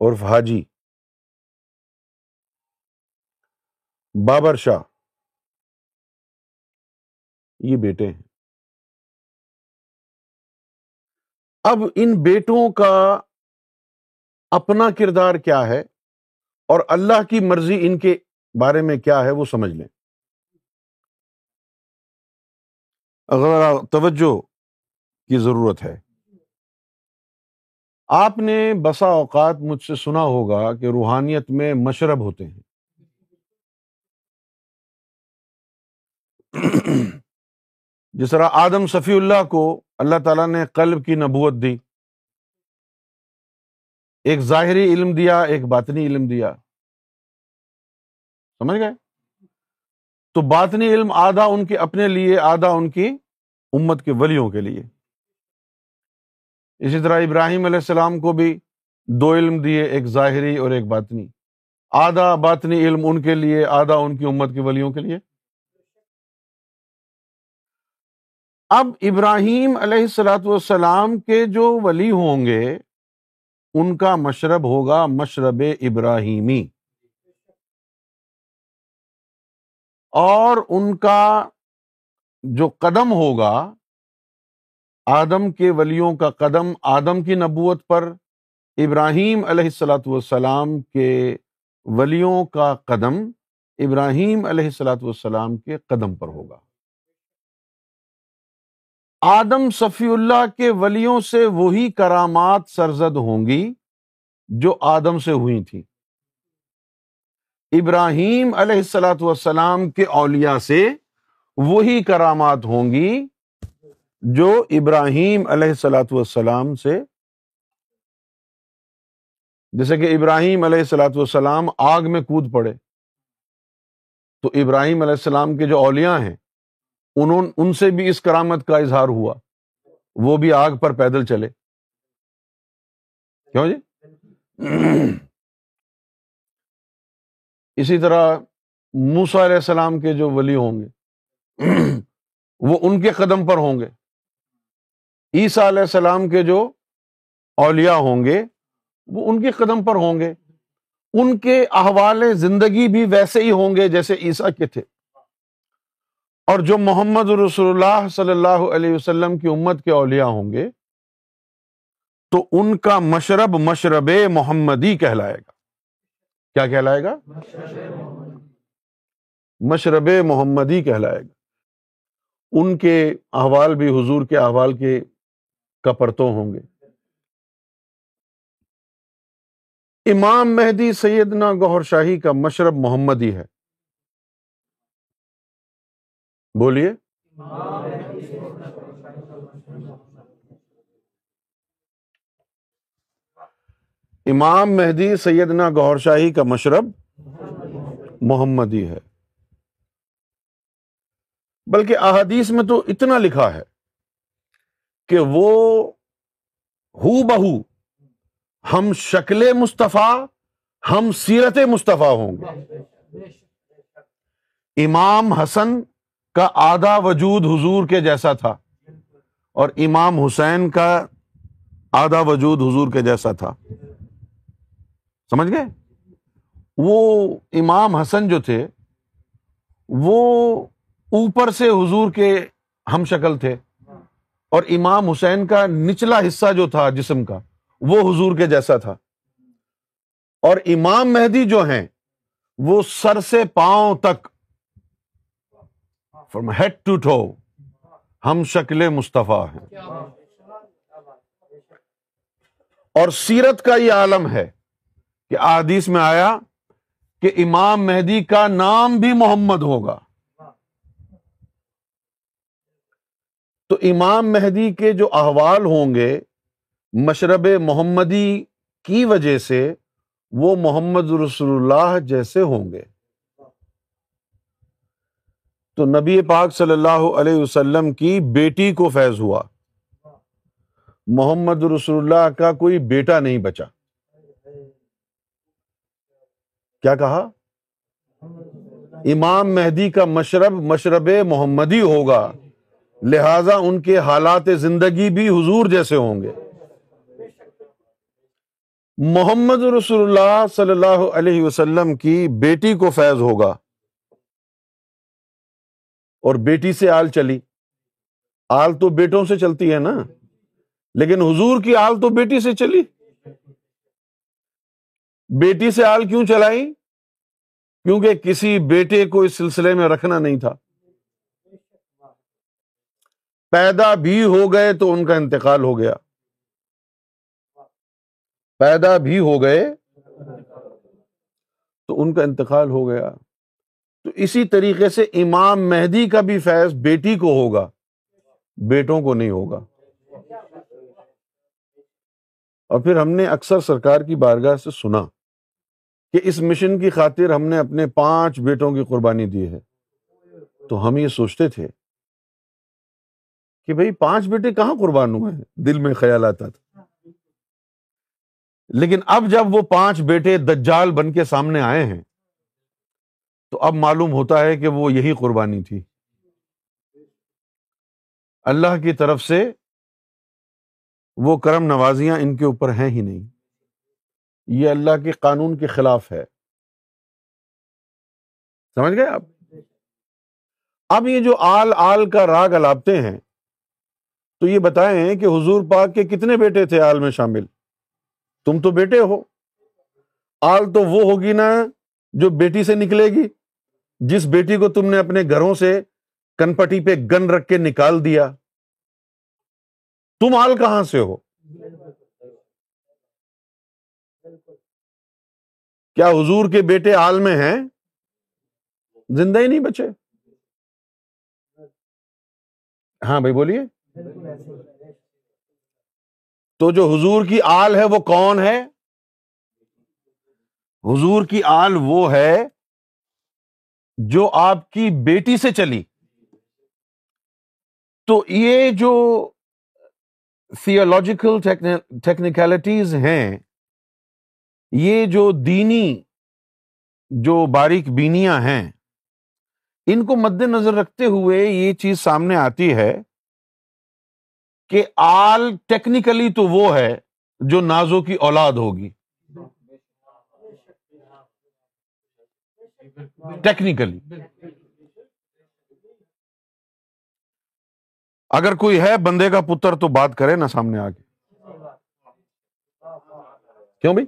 عرف حاجی، بابر شاہ، یہ بیٹے ہیں۔ اب ان بیٹوں کا اپنا کردار کیا ہے اور اللہ کی مرضی ان کے بارے میں کیا ہے وہ سمجھ لیں۔ اگر توجہ کی ضرورت ہے۔ آپ نے بسا اوقات مجھ سے سنا ہوگا کہ روحانیت میں مشرب ہوتے ہیں۔ جس طرح آدم صفی اللہ کو اللہ تعالیٰ نے قلب کی نبوت دی۔ ایک ظاہری علم دیا، ایک باطنی علم دیا۔ سمجھ گئے؟ تو باطنی علم آدھا ان کے اپنے لیے، آدھا ان کی امت کے ولیوں کے لیے۔ اسی طرح ابراہیم علیہ السلام کو بھی دو علم دیے، ایک ظاہری اور ایک باطنی۔ آدھا باطنی علم ان کے لیے، آدھا ان کی امت کے ولیوں کے لیے۔ اب ابراہیم علیہ السلاۃ والسلام کے جو ولی ہوں گے، ان کا مشرب ہوگا مشرب ابراہیمی۔ اور ان کا جو قدم ہوگا، آدم کے ولیوں کا قدم، آدم کی نبوت پر ابراہیم علیہ السلاۃ والسلام کے ولیوں کا قدم ابراہیم علیہ السلاۃ والسلام کے قدم پر ہوگا۔ آدم صفی اللہ کے ولیوں سے وہی کرامات سرزد ہوں گی جو آدم سے ہوئی تھی۔ ابراہیم علیہ السلاۃ والسلام کے اولیاء سے وہی کرامات ہوں گی جو ابراہیم علیہ السلاۃ والسلام سے جیسے کہ ابراہیم علیہ السلاۃ والسلام آگ میں کود پڑے۔ تو ابراہیم علیہ السلام کے جو اولیاء ہیں، انہوں ان سے بھی اس کرامت کا اظہار ہوا۔ وہ بھی آگ پر پیدل چلے۔ کیوں جی؟ اسی طرح موسا علیہ السلام کے جو ولی ہوں گے وہ ان کے قدم پر ہوں گے۔ عیسیٰ علیہ السلام کے جو اولیاء ہوں گے، وہ ان کے قدم پر ہوں گے۔ ان کے احوال زندگی بھی ویسے ہی ہوں گے جیسے عیسیٰ کے تھے۔ اور جو محمد رسول اللہ صلی اللہ علیہ وسلم کی امت کے اولیاء ہوں گے، تو ان کا مشرب مشرب محمدی کہلائے گا۔ کیا کہلائے گا؟ مشرب محمدی۔ کہلائے گا۔ ان کے احوال بھی حضور کے احوال کے کپرتوں ہوں گے۔ امام مہدی سیدنا گوہر شاہی کا مشرب محمدی ہے۔ بولیے۔ امام مہدی سیدنا گور شاہی کا مشرب محمدی ہے۔ بلکہ احادیث میں تو اتنا لکھا ہے کہ وہ ہو بہو ہم شکل مصطفیٰ، ہم سیرت مصطفیٰ ہوں گے۔ امام حسن کا آدھا وجود حضور کے جیسا تھا اور امام حسین کا آدھا وجود حضور کے جیسا تھا۔ سمجھ گئے؟ وہ امام حسن جو تھے، وہ اوپر سے حضور کے ہم شکل تھے اور امام حسین کا نچلا حصہ جو تھا جسم کا، وہ حضور کے جیسا تھا۔ اور امام مہدی جو ہیں، وہ سر سے پاؤں تک۔ Firm, head to toe. ہم شکل مصطفیٰ ہیں۔ اور سیرت کا یہ عالم ہے کہ آدیش میں آیا کہ امام مہدی کا نام بھی محمد ہوگا۔ تو امام مہدی کے جو احوال ہوں گے مشرب محمدی کی وجہ سے وہ محمد رسول اللہ جیسے ہوں گے۔ تو نبی پاک صلی اللہ علیہ وسلم کی بیٹی کو فیض ہوا۔ محمد رسول اللہ کا کوئی بیٹا نہیں بچا۔ کیا کہا؟ امام مہدی کا مشرب مشرب محمدی ہوگا۔ لہذا ان کے حالات زندگی بھی حضور جیسے ہوں گے۔ محمد رسول اللہ صلی اللہ علیہ وسلم کی بیٹی کو فیض ہوگا اور بیٹی سے آل چلی۔ آل تو بیٹوں سے چلتی ہے نا، لیکن حضور کی آل تو بیٹی سے چلی۔ بیٹی سے آل کیوں چلائی؟ کیونکہ کسی بیٹے کو اس سلسلے میں رکھنا نہیں تھا۔ پیدا بھی ہو گئے تو ان کا انتقال ہو گیا۔ پیدا بھی ہو گئے تو ان کا انتقال ہو گیا۔ تو اسی طریقے سے امام مہدی کا بھی فیض بیٹی کو ہوگا، بیٹوں کو نہیں ہوگا۔ اور پھر ہم نے اکثر سرکار کی بارگاہ سے سنا کہ اس مشن کی خاطر ہم نے اپنے پانچ بیٹوں کی قربانی دی ہے۔ تو ہم یہ سوچتے تھے کہ بھائی پانچ بیٹے کہاں قربان ہوئے ہیں؟ دل میں خیال آتا تھا۔ لیکن اب جب وہ پانچ بیٹے دجال بن کے سامنے آئے ہیں تو اب معلوم ہوتا ہے کہ وہ یہی قربانی تھی۔ اللہ کی طرف سے وہ کرم نوازیاں ان کے اوپر ہیں ہی نہیں۔ یہ اللہ کے قانون کے خلاف ہے۔ سمجھ گئے آپ؟ اب یہ جو آل آل کا راگ الاپتے ہیں تو یہ بتائیں کہ حضور پاک کے کتنے بیٹے تھے آل میں شامل؟ تم تو بیٹے ہو۔ آل تو وہ ہوگی نا جو بیٹی سے نکلے گی، جس بیٹی کو تم نے اپنے گھروں سے کنپٹی پہ گن رکھ کے نکال دیا۔ تم آل کہاں سے ہو؟ کیا حضور کے بیٹے آل میں ہیں؟ زندہ ہی نہیں بچے؟ ہاں بھائی، بولیے۔ تو جو حضور کی آل ہے وہ کون ہے؟ حضور کی آل وہ ہے جو آپ کی بیٹی سے چلی۔ تو یہ جو تھیولوجیکل ٹیکنیکلٹیز ہیں، یہ جو دینی جو باریک بینیاں ہیں، ان کو مد نظر رکھتے ہوئے یہ چیز سامنے آتی ہے۔ کہ آل ٹیکنیکلی تو وہ ہے جو نازوں کی اولاد ہوگی۔ ٹیکنیکلی اگر کوئی ہے بندے کا پتر تو بات کرے نا سامنے آ کے۔ کیوں بھائی؟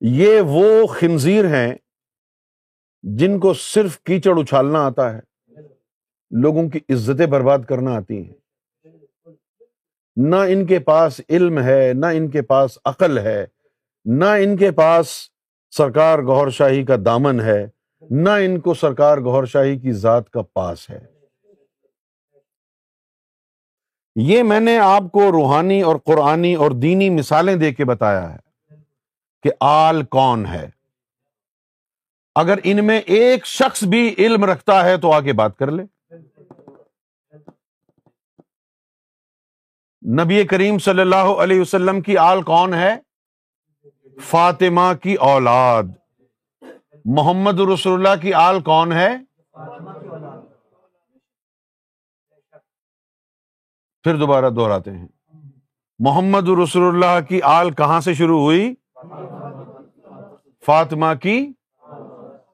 یہ وہ خنزیر ہیں جن کو صرف کیچڑ اچھالنا آتا ہے، لوگوں کی عزتیں برباد کرنا آتی ہیں۔ نہ ان کے پاس علم ہے، نہ ان کے پاس عقل ہے، نہ ان کے پاس سرکار گور شاہی کا دامن ہے، نہ ان کو سرکار گور شاہی کی ذات کا پاس ہے۔ یہ میں نے آپ کو روحانی اور قرآنی اور دینی مثالیں دے کے بتایا ہے کہ آل کون ہے۔ اگر ان میں ایک شخص بھی علم رکھتا ہے تو آگے بات کر لے نبی کریم صلی اللہ علیہ وسلم کی آل کون ہے؟ فاطمہ کی اولاد۔ محمد رسول اللہ کی آل کون ہے؟ پھر دوبارہ دوہراتے ہیں۔ محمد رسول اللہ کی آل کہاں سے شروع ہوئی؟ فاطمہ کی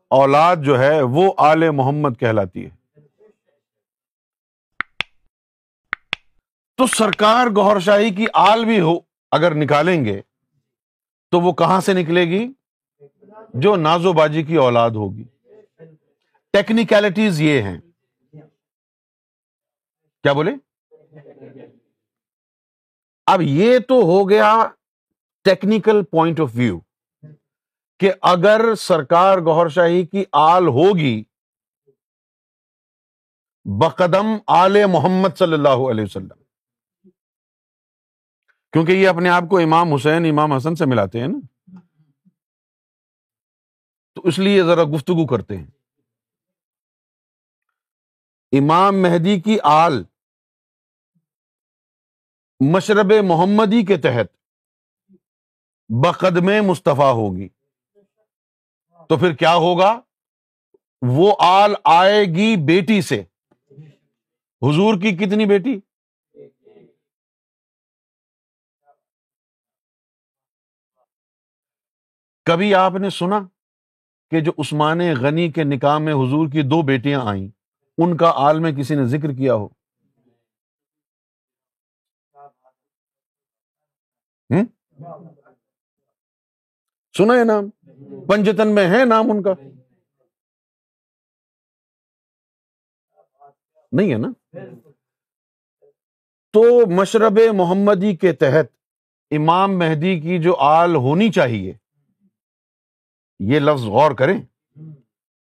اولاد جو ہے وہ آل محمد کہلاتی ہے۔ تو سرکار گور شاہی کی آل بھی ہو، اگر نکالیں گے تو وہ کہاں سے نکلے گی؟ جو نازو باجی کی اولاد ہوگی۔ ٹیکنیکلٹیز یہ ہیں۔ کیا بولے؟ اب یہ تو ہو گیا ٹیکنیکل پوائنٹ آف ویو کہ اگر سرکار گور شاہی کی آل ہوگی، بقدم آل محمد صلی اللہ علیہ وسلم۔ کیونکہ یہ اپنے آپ کو امام حسین، امام حسن سے ملاتے ہیں نا۔ تو اس لیے ذرا گفتگو کرتے ہیں۔ امام مہدی کی آل مشرب محمدی کے تحت بقدم مصطفیٰ ہوگی۔ تو پھر کیا ہوگا؟ وہ آل آئے گی بیٹی سے۔ حضور کی کتنی بیٹی؟ کبھی آپ نے سنا کہ جو عثمان غنی کے نکاح میں حضور کی دو بیٹیاں آئیں، ان کا آل میں کسی نے ذکر کیا ہو؟ سنا ہے نام؟ پنجتن میں ہے نام ان کا؟ نہیں ہے نا؟ تو مشرب محمدی کے تحت امام مہدی کی جو آل ہونی چاہیے یہ لفظ غور کریں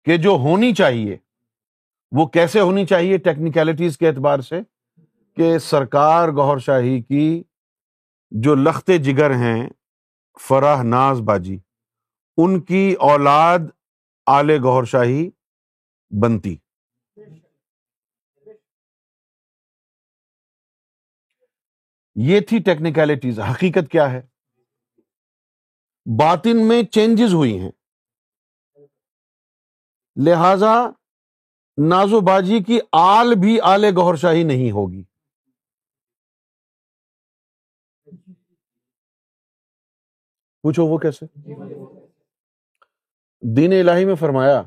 کہ جو ہونی چاہیے، وہ کیسے ہونی چاہیے ٹیکنیکلٹیز کے اعتبار سے کہ سرکار گوہر شاہی کی جو لخت جگر ہیں فرح ناز باجی، ان کی اولاد آل گوہر شاہی بنتی۔ یہ تھی ٹیکنیکلٹیز حقیقت کیا ہے؟ باطن میں چینجز ہوئی ہیں۔ لہذا نازو باجی کی آل بھی آل گہر شاہی نہیں ہوگی۔ پوچھو وہ کیسے؟ دین الہی میں فرمایا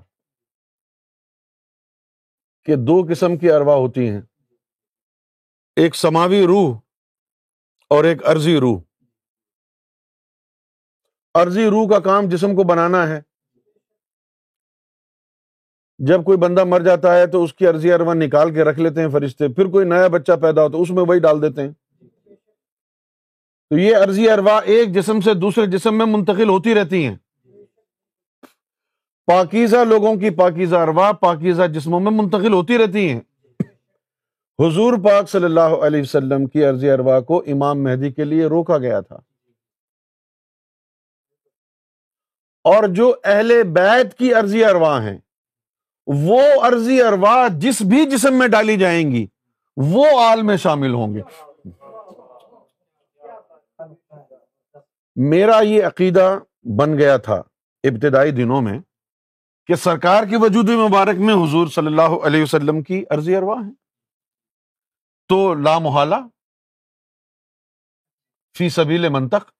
کہ دو قسم کی اروا ہوتی ہیں، ایک سماوی روح اور ایک ارضی روح۔ ارضی روح کا کام جسم کو بنانا ہے۔ جب کوئی بندہ مر جاتا ہے تو اس کی ارضی اروا نکال کے رکھ لیتے ہیں فرشتے، پھر کوئی نیا بچہ پیدا ہوتا ہے اس میں وہی ڈال دیتے ہیں۔ تو یہ ارضی اروا ایک جسم سے دوسرے جسم میں منتقل ہوتی رہتی ہیں۔ پاکیزہ لوگوں کی پاکیزہ اروا پاکیزہ جسموں میں منتقل ہوتی رہتی ہیں۔ حضور پاک صلی اللہ علیہ وسلم کی عرضی اروا کو امام مہدی کے لیے روکا گیا تھا۔ اور جو اہل بیت کی عرضی اروا ہیں وہ عرضی اروا جس بھی جسم میں ڈالی جائیں گی، وہ آل میں شامل ہوں گے۔ میرا یہ عقیدہ بن گیا تھا ابتدائی دنوں میں کہ سرکار کی وجود مبارک میں حضور صلی اللہ علیہ وسلم کی عرضی اروا ہے۔ تو لا محالہ فی سبیل منطق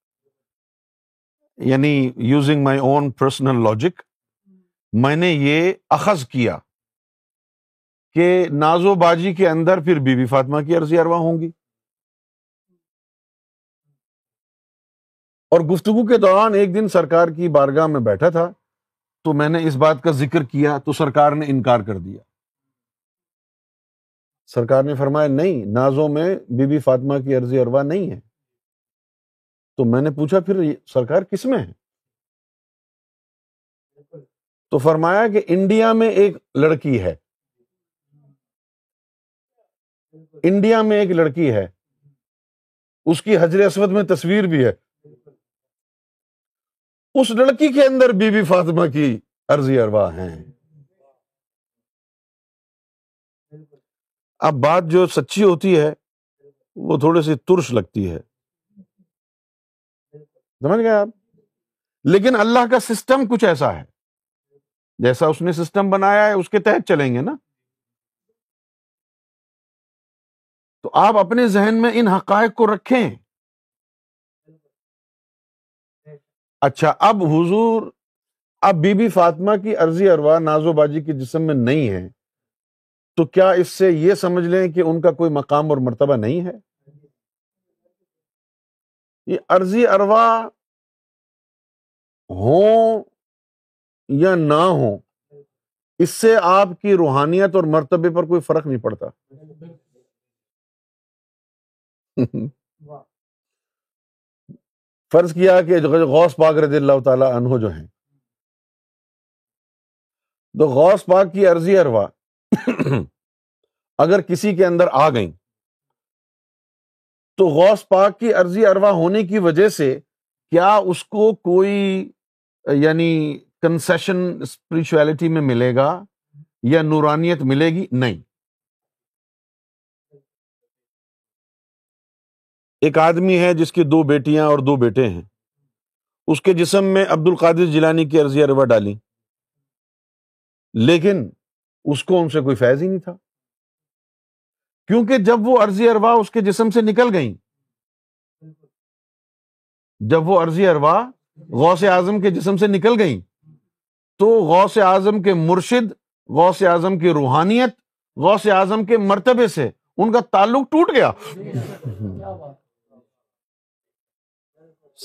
یعنی using my own personal logic میں نے یہ اخذ کیا کہ نازو باجی کے اندر پھر بی بی فاطمہ کی عرضی اروا ہوں گی۔ اور گفتگو کے دوران ایک دن سرکار کی بارگاہ میں بیٹھا تھا تو میں نے اس بات کا ذکر کیا تو سرکار نے انکار کر دیا۔ سرکار نے فرمایا، نہیں، نازوں میں بی بی فاطمہ کی عرضی اروا نہیں ہے۔ تو میں نے پوچھا، پھر سرکار کس میں ہے؟ تو فرمایا کہ انڈیا میں ایک لڑکی ہے۔ انڈیا میں ایک لڑکی ہے۔ اس کی حضر اسود میں تصویر بھی ہے۔ اس لڑکی کے اندر بی بی فاطمہ کی عرضی اروا ہیں۔ اب بات جو سچی ہوتی ہے، وہ تھوڑی سی ترش لگتی ہے۔ سمجھ گئے آپ؟ لیکن اللہ کا سسٹم کچھ ایسا ہے۔ جیسا اس نے سسٹم بنایا ہے، اس کے تحت چلیں گے نا۔ تو آپ اپنے ذہن میں ان حقائق کو رکھیں۔ اچھا اب حضور، اب بی بی فاطمہ کی عرضی اروا نازو باجی کے جسم میں نہیں ہے۔ تو کیا اس سے یہ سمجھ لیں کہ ان کا کوئی مقام اور مرتبہ نہیں ہے؟ یہ عرضی اروا ہوں یا نہ ہو اس سے آپ کی روحانیت اور مرتبے پر کوئی فرق نہیں پڑتا۔ فرض کیا کہ غوث پاک رضی اللہ تعالی عنہ جو ہیں۔ تو غوث پاک کی عرضی اروا، اگر کسی کے اندر آ گئی تو غوث پاک کی عرضی اروا ہونے کی وجہ سے کیا اس کو کوئی یعنی کنسیشن اسپرچویلٹی میں ملے گا یا نورانیت ملے گی؟ نہیں۔ ایک آدمی ہے جس کی دو بیٹیاں اور دو بیٹے ہیں۔ اس کے جسم میں عبد القادر جیلانی کی عرضی اروا ڈالی۔ لیکن اس کو ان سے کوئی فیض ہی نہیں تھا۔ کیونکہ جب وہ عرضی اروا اس کے جسم سے نکل گئی جب وہ عرضی اروا غوث اعظم کے جسم سے نکل گئی تو غوث اعظم کے مرشد، غوث اعظم کی روحانیت، غوث اعظم کے مرتبے سے ان کا تعلق ٹوٹ گیا۔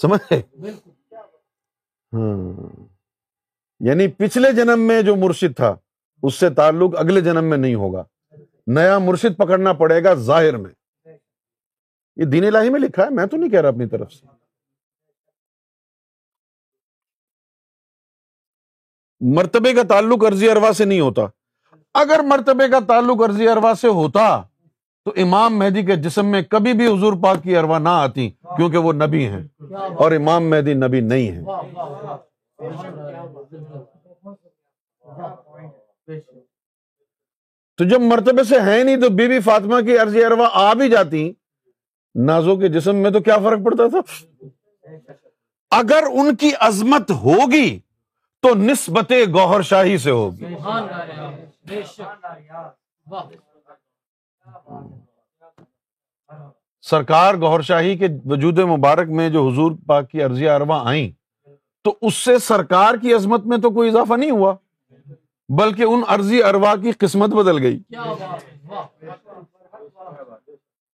سمجھ ہاں۔ یعنی پچھلے جنم میں جو مرشد تھا، اس سے تعلق اگلے جنم میں نہیں ہوگا۔ نیا مرشد پکڑنا پڑے گا ظاہر میں۔ یہ دین الہی میں لکھا ہے، میں تو نہیں کہہ رہا اپنی طرف سے۔ مرتبے کا تعلق عرضی اروا سے نہیں ہوتا۔ اگر مرتبے کا تعلق عرضی اروا سے ہوتا، تو امام مہدی کے جسم میں کبھی بھی حضور پاک کی اروا نہ آتی، کیونکہ وہ نبی ہیں۔ اور امام مہدی نبی نہیں ہے تو جب مرتبے سے ہے نہیں، تو بی بی فاطمہ کی عرضی اروا آ بھی جاتی۔ نازوں کے جسم میں تو کیا فرق پڑتا تھا؟ اگر ان کی عظمت ہوگی تو نسبت گوہر شاہی سے ہوگی۔ سرکار گوہر شاہی کے وجود مبارک میں جو حضور پاک کی عرضی ارواں آئیں تو اس سے سرکار کی عظمت میں تو کوئی اضافہ نہیں ہوا بلکہ ان عرضی اروا کی قسمت بدل گئی۔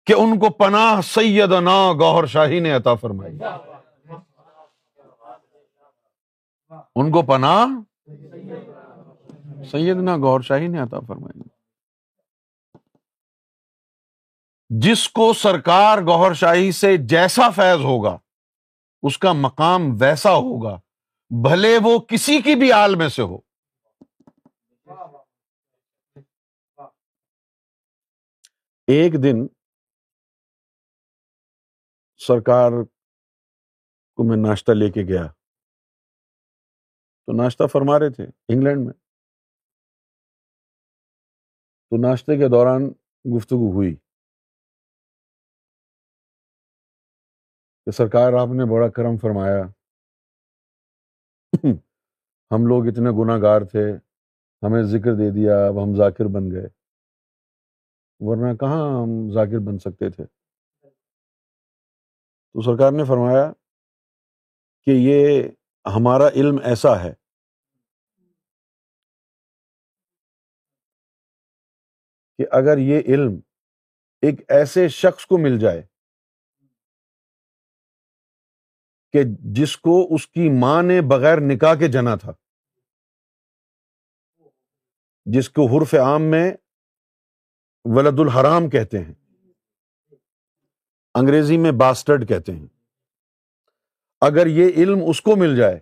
کہ ان کو پناہ سیدنا گوہر شاہی نے عطا فرمائی۔ ان کو پناہ سیدنا گوہر شاہی نے عطا فرمائی۔ جس کو سرکار گوہر شاہی سے جیسا فیض ہوگا، اس کا مقام ویسا ہوگا، بھلے وہ کسی کی بھی آل میں سے ہو۔ ایک دن سرکار کو میں ناشتہ لے کے گیا۔ تو ناشتہ فرما رہے تھے انگلینڈ میں۔ تو ناشتے کے دوران گفتگو ہوئی۔ کہ سرکار آپ نے بڑا کرم فرمایا۔ ہم لوگ اتنے گناہ گار تھے، ہمیں ذکر دے دیا، اب ہم ذاکر بن گئے۔ ورنہ کہاں ہم ذاکر بن سکتے تھے؟ تو سرکار نے فرمایا کہ یہ ہمارا علم ایسا ہے کہ اگر یہ علم ایک ایسے شخص کو مل جائے کہ جس کو اس کی ماں نے بغیر نکاح کے جنا تھا، جس کو حرف عام میں ولد الحرام کہتے ہیں، انگریزی میں باسٹرڈ کہتے ہیں۔ اگر یہ علم اس کو مل جائے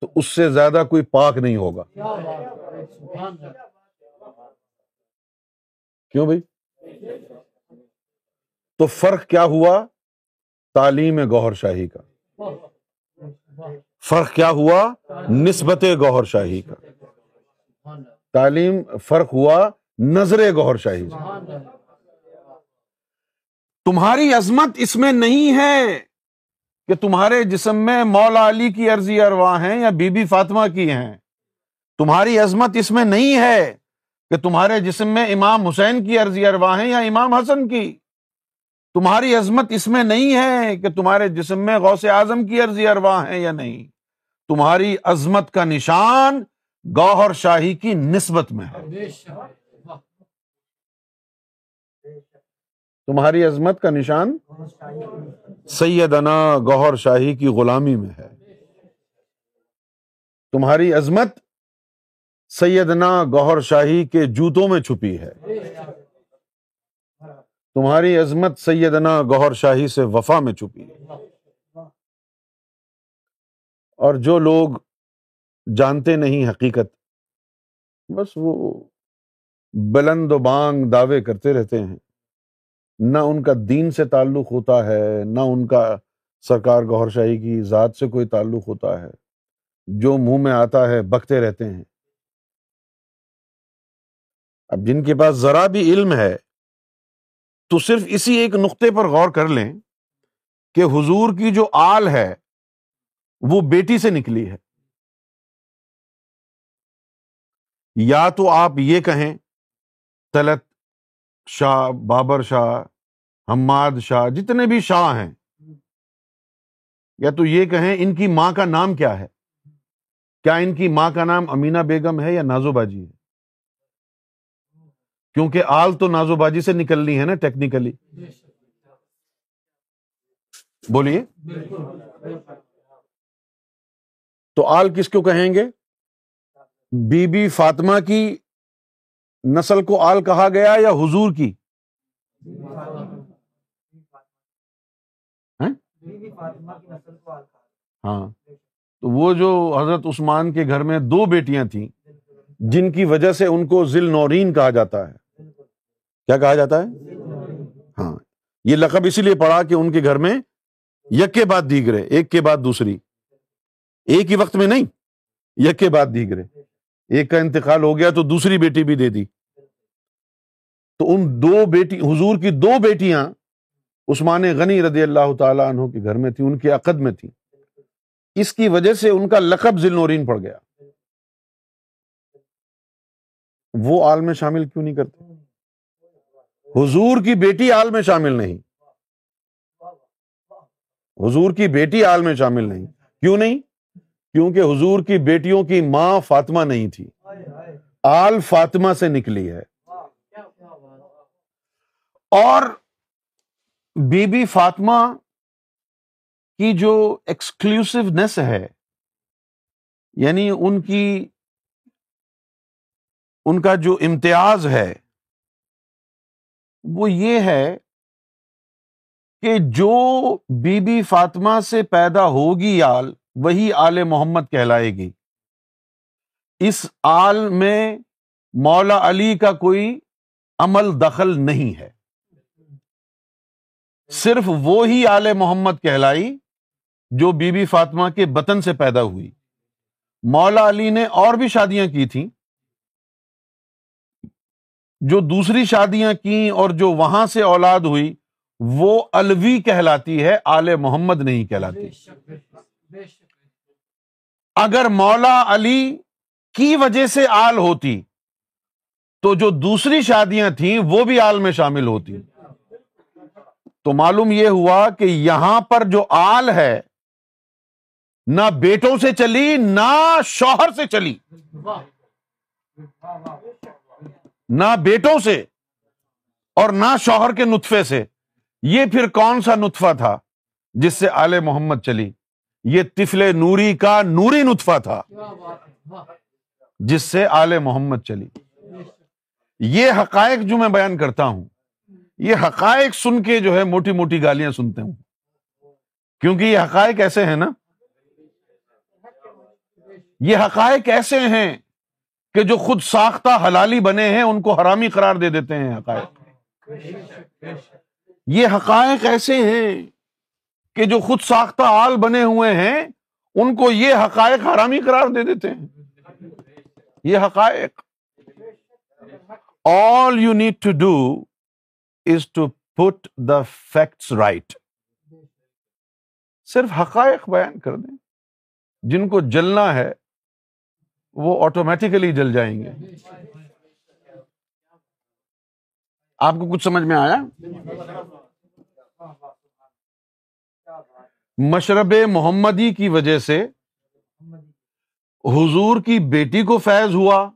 تو اس سے زیادہ کوئی پاک نہیں ہوگا۔ کیوں بھائی؟ تو فرق کیا ہوا تعلیم گوہر شاہی کا؟ فرق کیا ہوا نسبت گوہر شاہی کا؟ تعلیم فرق ہوا نظر گوہر شاہی کا۔ تمہاری عظمت اس میں نہیں ہے کہ تمہارے جسم میں مولا علی کی عرضی اروا ہیں یا بی بی فاطمہ کی ہیں۔ تمہاری عظمت اس میں نہیں ہے کہ تمہارے جسم میں امام حسین کی عرضی اروا ہیں یا امام حسن کی؟ تمہاری عظمت اس میں نہیں ہے کہ تمہارے جسم میں غوث اعظم کی عرضی اروا ہے یا نہیں۔ تمہاری عظمت کا نشان گوہر شاہی کی نسبت میں ہے۔ تمہاری عظمت کا نشان سیدنا گوہر شاہی کی غلامی میں ہے۔ تمہاری عظمت سیدنا گوہر شاہی کے جوتوں میں چھپی ہے۔ تمہاری عظمت سیدنا گوہر شاہی سے وفا میں چھپی ہے۔ اور جو لوگ جانتے نہیں حقیقت، بس وہ بلند و بانگ دعوے کرتے رہتے ہیں۔ نہ ان کا دین سے تعلق ہوتا ہے، نہ ان کا سرکار گوہر شاہی کی ذات سے کوئی تعلق ہوتا ہے۔ جو منہ میں آتا ہے، بکتے رہتے ہیں۔ اب جن کے پاس ذرا بھی علم ہے، تو صرف اسی ایک نقطے پر غور کر لیں کہ حضور کی جو آل ہے، وہ بیٹی سے نکلی ہے۔ یا تو آپ یہ کہیں تلت شاہ، بابر شاہ، حماد شاہ، جتنے بھی شاہ ہیں، یا تو یہ کہیں ان کی ماں کا نام کیا ہے؟ کیا ان کی ماں کا نام امینا بیگم ہے یا نازو باجی ہے؟ کیونکہ آل تو نازو بازی سے نکلنی ہے نا ٹیکنیکلی بولیے۔ تو آل کس کو کہیں گے؟ بی بی فاطمہ کی نسل کو آل کہا گیا یا حضور کی؟ ہاں۔ تو وہ جو حضرت عثمان کے گھر میں دو بیٹیاں تھیں، جن کی وجہ سے ان کو ذل نورین کہا جاتا ہے۔ کیا کہا جاتا ہے؟ ہاں۔ یہ لقب اسی لیے پڑا کہ ان کے گھر میں یک کے بعد دیگرے ایک کے بعد دوسری۔ ایک ہی وقت میں نہیں، یک کے بعد دیگرے ایک کا انتقال ہو گیا تو دوسری بیٹی بھی دے دی۔ تو ان دو بیٹی، حضور کی دو بیٹیاں عثمان غنی رضی اللہ تعالیٰ عنہ کے گھر میں تھی ان کے عقد میں تھی اس کی وجہ سے ان کا لقب ذل نورین پڑ گیا۔ وہ آل میں شامل کیوں نہیں کرتے؟ حضور کی بیٹی آل میں شامل نہیں۔ حضور کی بیٹی آل میں شامل نہیں۔ کیوں نہیں؟ کیونکہ حضور کی بیٹیوں کی ماں فاطمہ نہیں تھی۔ آل فاطمہ سے نکلی ہے۔ اور بی بی فاطمہ کی جو ایکسکلوسونیس ہے یعنی ان کی، ان کا جو امتیاز ہے وہ یہ ہے کہ جو بی بی فاطمہ سے پیدا ہوگی آل، وہی آل محمد کہلائے گی۔ اس آل میں مولا علی کا کوئی عمل دخل نہیں ہے۔ صرف وہی آل محمد کہلائی جو بی بی فاطمہ کے بطن سے پیدا ہوئی۔ مولا علی نے اور بھی شادیاں کی تھیں۔ جو دوسری شادیاں کی اور جو وہاں سے اولاد ہوئی وہ الوی کہلاتی ہے آل محمد نہیں کہلاتی۔ اگر مولا علی کی وجہ سے آل ہوتی تو جو دوسری شادیاں تھیں وہ بھی آل میں شامل ہوتی۔ تو معلوم یہ ہوا کہ یہاں پر جو آل ہے نہ بیٹوں سے چلی نہ شوہر سے چلی۔ نہ بیٹوں سے اور نہ شوہر کے نطفے سے۔ یہ پھر کون سا نطفہ تھا جس سے آل محمد چلی؟ یہ تفل نوری کا نوری نطفہ تھا جس سے آل محمد چلی۔ یہ حقائق جو میں بیان کرتا ہوں، یہ حقائق سن کے جو ہے موٹی موٹی گالیاں سنتے ہوں۔ کیونکہ یہ حقائق ایسے ہیں نا، یہ حقائق ایسے ہیں کہ جو خود ساختہ حلالی بنے ہیں، ان کو حرامی قرار دے دیتے ہیں حقائق۔ یہ حقائق ایسے ہیں کہ جو خود ساختہ آل بنے ہوئے ہیں، ان کو یہ حقائق حرامی قرار دے دیتے ہیں۔ یہ حقائق۔ All you need to do is to put the facts right صرف حقائق بیان کر دیں۔ جن کو جلنا ہے وہ آٹومیٹیکلی جل جائیں گے۔ آپ کو کچھ سمجھ میں آیا؟ مشرب محمدی کی وجہ سے حضور کی بیٹی کو فیض ہوا۔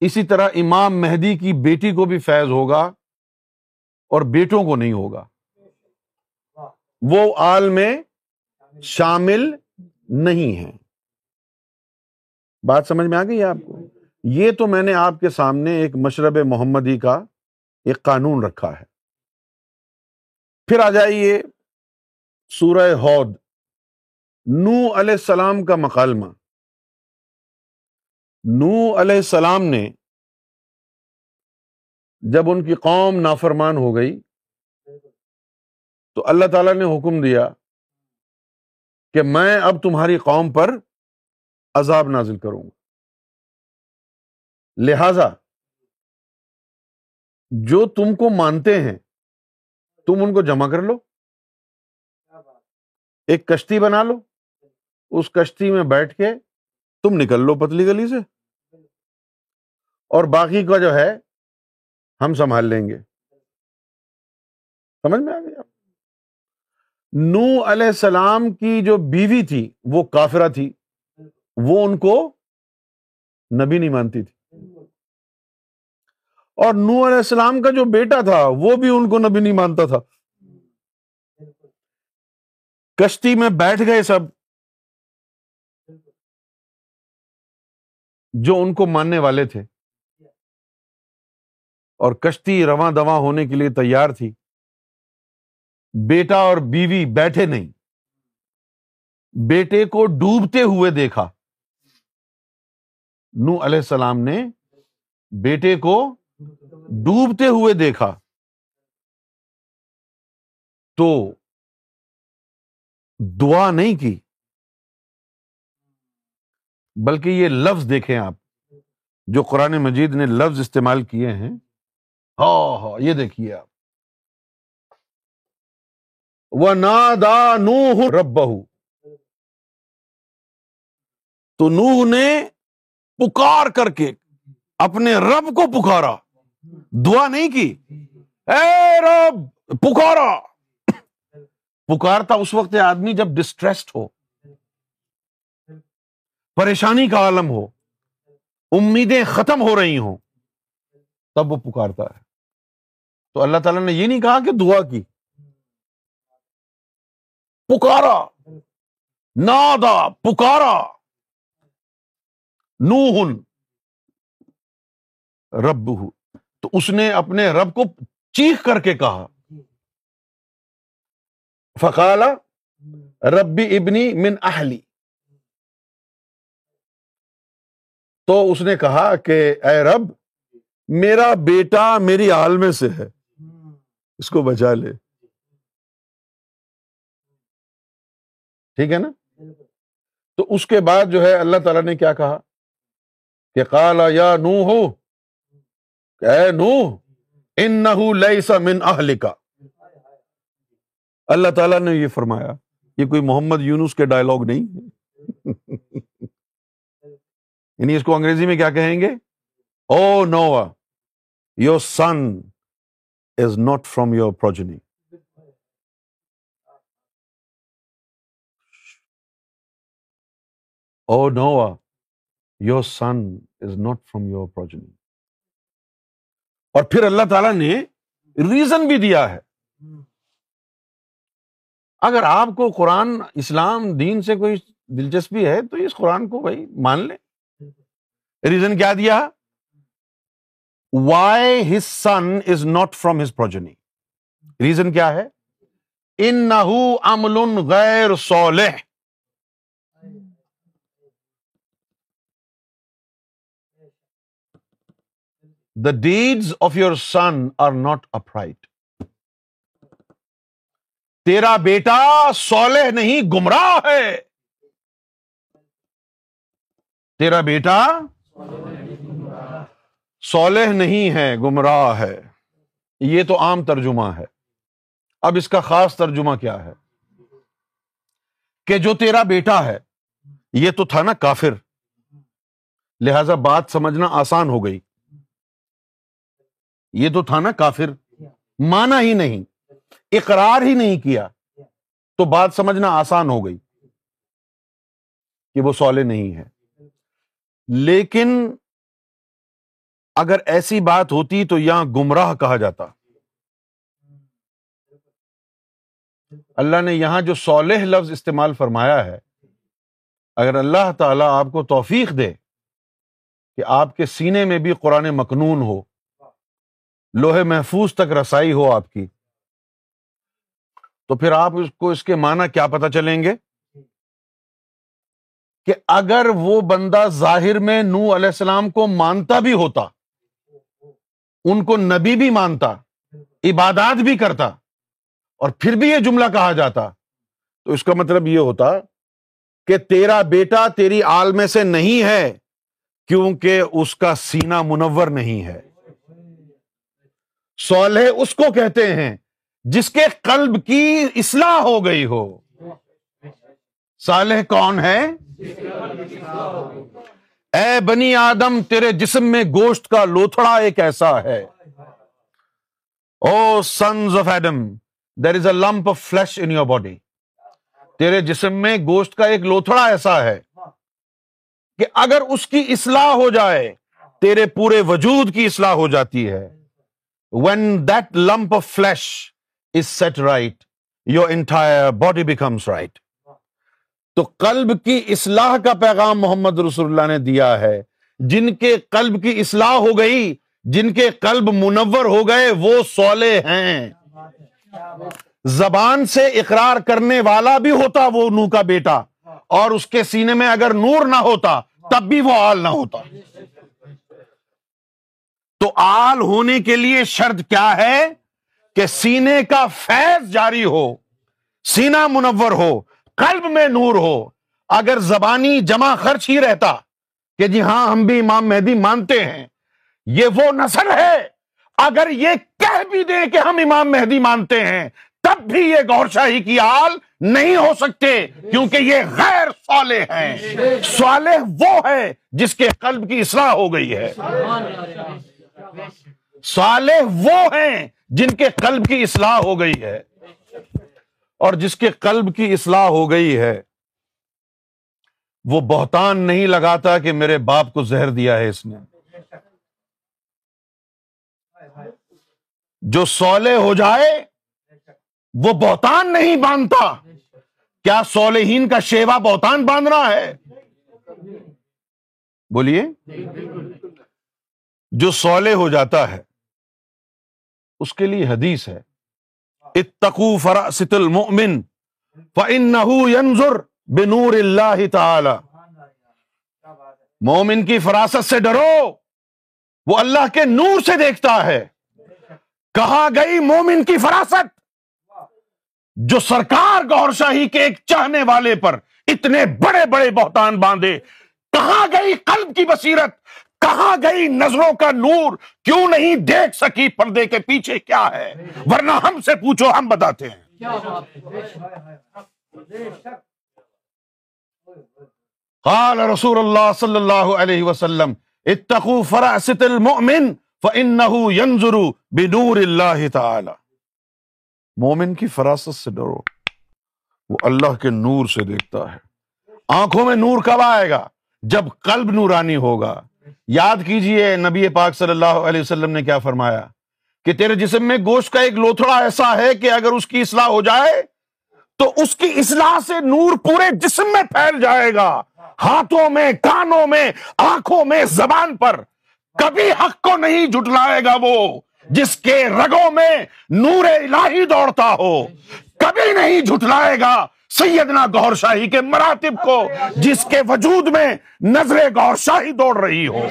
اسی طرح امام مہدی کی بیٹی کو بھی فیض ہوگا اور بیٹوں کو نہیں ہوگا۔ وہ آل میں شامل نہیں ہے بات سمجھ میں آ گئی آپ کو؟ یہ تو میں نے آپ کے سامنے ایک مشرب محمدی کا ایک قانون رکھا ہے۔ پھر آ جائیے سورہ ہود۔ نو علیہ السلام کا مکالمہ۔ نو علیہ السلام نے جب ان کی قوم نافرمان ہو گئی تو اللہ تعالی نے حکم دیا کہ میں اب تمہاری قوم پر عذاب نازل کروں گا۔ لہذا جو تم کو مانتے ہیں، تم ان کو جمع کر لو۔ ایک کشتی بنا لو۔ اس کشتی میں بیٹھ کے تم نکل لو پتلی گلی سے۔ اور باقی کا جو ہے، ہم سنبھال لیں گے۔ سمجھ میں آ گیا؟ نو علیہ السلام کی جو بیوی تھی، وہ کافرہ تھی۔ وہ ان کو نبی نہیں مانتی تھی۔ اور نو علیہ السلام کا جو بیٹا تھا، وہ بھی ان کو نبی نہیں مانتا تھا۔ کشتی میں بیٹھ گئے سب۔ جو ان کو ماننے والے تھے۔ اور کشتی رواں دواں ہونے کے لیے تیار تھی۔ بیٹا اور بیوی بیٹھے نہیں۔ بیٹے کو ڈوبتے ہوئے دیکھا۔ نو علیہ السلام نے بیٹے کو ڈوبتے ہوئے دیکھا۔ تو دعا نہیں کی، بلکہ یہ لفظ دیکھیں آپ، جو قرآن مجید نے لفظ استعمال کیے ہیں۔ ہاں ہاں یہ دیکھیے آپ۔ وہ نادا نوح رب تو نوح نے پکار کر کے اپنے رب کو پکارا۔ دعا نہیں کی۔ اے رب، پکارا۔ پکارتا اس وقت آدمی جب ڈسٹریسڈ ہو۔ پریشانی کا عالم ہو۔ امیدیں ختم ہو رہی ہوں۔ تب وہ پکارتا ہے۔ تو اللہ تعالیٰ نے یہ نہیں کہا کہ دعا کی۔ پکارا۔ نادا پکارا۔ نوہن رب تو اس نے اپنے رب کو چیخ کر کے کہا فقالا ربی ابنی من اہلی۔ تو اس نے کہا کہ اے رب میرا بیٹا میری عالم سے ہے۔ اس کو بچا لے۔ ٹھیک ہے نا؟ تو اس کے بعد جو ہے اللہ تعالیٰ نے کیا کہا؟ کہ کالا یا نو ہو اے نو ان نہ من اہل کا اللہ تعالیٰ نے یہ فرمایا، یہ کوئی محمد یونس کے ڈائلگ نہیں یعنی اس کو انگریزی میں کیا کہیں گے؟ O Noah your son is not from your progeny O Noah your son is not from your progeny اور پھر اللہ تعالی نے ریزن بھی دیا ہے۔ اگر آپ کو قرآن اسلام دین سے کوئی دلچسپی ہے، تو اس قرآن کو بھائی مان لیں۔ ریزن کیا دیا؟ Why his son is not from his progeny reason کیا ہے؟ ان نہ غیر سولح the deeds of your son are not upright تیرا بیٹا سولہ نہیں، گمراہ ہے۔ تیرا بیٹا سولہ نہیں ہے، گمراہ ہے۔ یہ تو عام ترجمہ ہے۔ اب اس کا خاص ترجمہ کیا ہے؟ کہ جو تیرا بیٹا ہے، یہ تو تھا نا کافر۔ لہذا بات سمجھنا آسان ہو گئی۔ یہ تو تھا نا کافر۔ مانا ہی نہیں۔ اقرار ہی نہیں کیا۔ تو بات سمجھنا آسان ہو گئی کہ وہ سولے نہیں ہے لیکن اگر ایسی بات ہوتی تو یہاں گمراہ کہا جاتا۔ اللہ نے یہاں جو سولہ لفظ استعمال فرمایا ہے، اگر اللہ تعالی آپ کو توفیق دے کہ آپ کے سینے میں بھی قرآن مقنون ہو لوہے محفوظ تک رسائی ہو آپ کی۔ تو پھر آپ اس کو اس کے معنی کیا پتا چلیں گے؟ کہ اگر وہ بندہ ظاہر میں نو علیہ السلام کو مانتا بھی ہوتا، ان کو نبی بھی مانتا، عبادات بھی کرتا، اور پھر بھی یہ جملہ کہا جاتا، تو اس کا مطلب یہ ہوتا کہ تیرا بیٹا تیری عالم سے نہیں ہے، کیونکہ اس کا سینہ منور نہیں ہے۔ سولہ اس کو کہتے ہیں جس کے قلب کی اصلاح ہو گئی ہو۔ صالح کون ہے؟ اے بنی آدم، تیرے جسم میں گوشت کا لوتھڑا ایک ایسا ہے۔ O sons of Adam there is a lump of flesh in your body تیرے جسم میں گوشت کا ایک لوتھڑا ایسا ہے کہ اگر اس کی اصلاح ہو جائے، تیرے پورے وجود کی اصلاح ہو جاتی ہے۔ When that lump of flesh is set right your entire body becomes right تو قلب کی اصلاح کا پیغام محمد رسول اللہ نے دیا ہے۔ جن کے قلب کی اصلاح ہو گئی، جن کے قلب منور ہو گئے، وہ سولے ہیں۔ زبان سے اقرار کرنے والا بھی ہوتا وہ نو کا بیٹا۔ اور اس کے سینے میں اگر نور نہ ہوتا، تب بھی وہ آل نہ ہوتا۔ تو آل ہونے کے لیے شرط کیا ہے کہ سینے کا فیض جاری ہو سینا منور ہو، قلب میں نور ہو۔ اگر زبانی جمع خرچ ہی رہتا کہ جی ہاں ہم بھی امام مہدی مانتے ہیں، یہ وہ نسل ہے۔ اگر یہ کہہ بھی دیں کہ ہم امام مہدی مانتے ہیں، تب بھی یہ گور شاہی کی حال نہیں ہو سکتے کیونکہ یہ غیر صالح ہیں۔ صالح وہ ہے جس کے قلب کی اصلاح ہو گئی ہے۔ صالح وہ ہیں جن کے قلب کی اصلاح ہو گئی ہے۔ اور جس کے قلب کی اصلاح ہو گئی ہے، وہ بہتان نہیں لگاتا کہ میرے باپ کو زہر دیا ہے اس نے۔ جو سولے ہو جائے، وہ بہتان نہیں باندھتا۔ کیا سولہین کا شیوا بہتان باندھنا ہے؟ بولیے۔ جو سولے ہو جاتا ہے، اس کے لیے حدیث ہے اتقو فراست المؤمن فإنه ينظر بنور اللہ تعالی۔ مومن کی فراست سے ڈرو، وہ اللہ کے نور سے دیکھتا ہے۔ کہاں گئی مومن کی فراست؟ جو سرکار گور شاہی کے ایک چاہنے والے پر اتنے بڑے بڑے بہتان باندھے، کہاں گئی قلب کی بصیرت؟ کہاں گئی نظروں کا نور؟ کیوں نہیں دیکھ سکی پردے کے پیچھے کیا ہے؟ ورنہ ہم سے پوچھو، ہم بتاتے ہیں۔ قال رسول اللہ صلی اللہ علیہ وسلم، اتقوا فراست المؤمن فإنه ينظر بنور اللہ تعالی۔ مومن کی فراست سے ڈرو، وہ اللہ کے نور سے دیکھتا ہے۔ آنکھوں میں نور کب آئے گا؟ جب قلب نورانی ہوگا۔ یاد کیجیے نبی پاک صلی اللہ علیہ وسلم نے کیا فرمایا کہ تیرے جسم میں گوشت کا ایک لوتھڑا ایسا ہے کہ اگر اس کی اصلاح ہو جائے تو اس کی اصلاح سے نور پورے جسم میں پھیل جائے گا۔ ہاتھوں میں، کانوں میں، آنکھوں میں، زبان پر۔ کبھی حق کو نہیں جھٹلائے گا وہ جس کے رگوں میں نور الہی دوڑتا ہو۔ کبھی نہیں جھٹلائے گا۔ سیدنا گور شاہی کے مراتب کو، جس کے وجود میں نظر گور شاہی دوڑ رہی ہو۔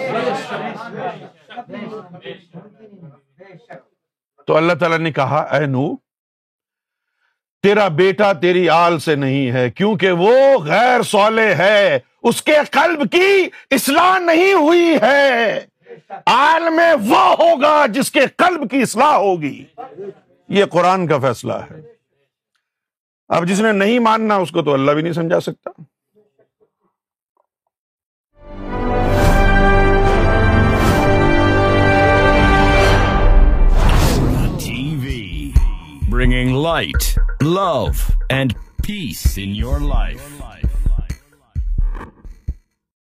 تو اللہ تعالیٰ نے کہا، اے نو، تیرا بیٹا تیری آل سے نہیں ہے، کیونکہ وہ غیر سولے ہے۔ اس کے قلب کی اصلاح نہیں ہوئی ہے۔ آل میں وہ ہوگا جس کے قلب کی اصلاح ہوگی۔ یہ قرآن کا فیصلہ ہے۔ اب جس نے نہیں ماننا اس کو تو اللہ بھی نہیں سمجھا سکتا۔ Bringing light love and peace in your life life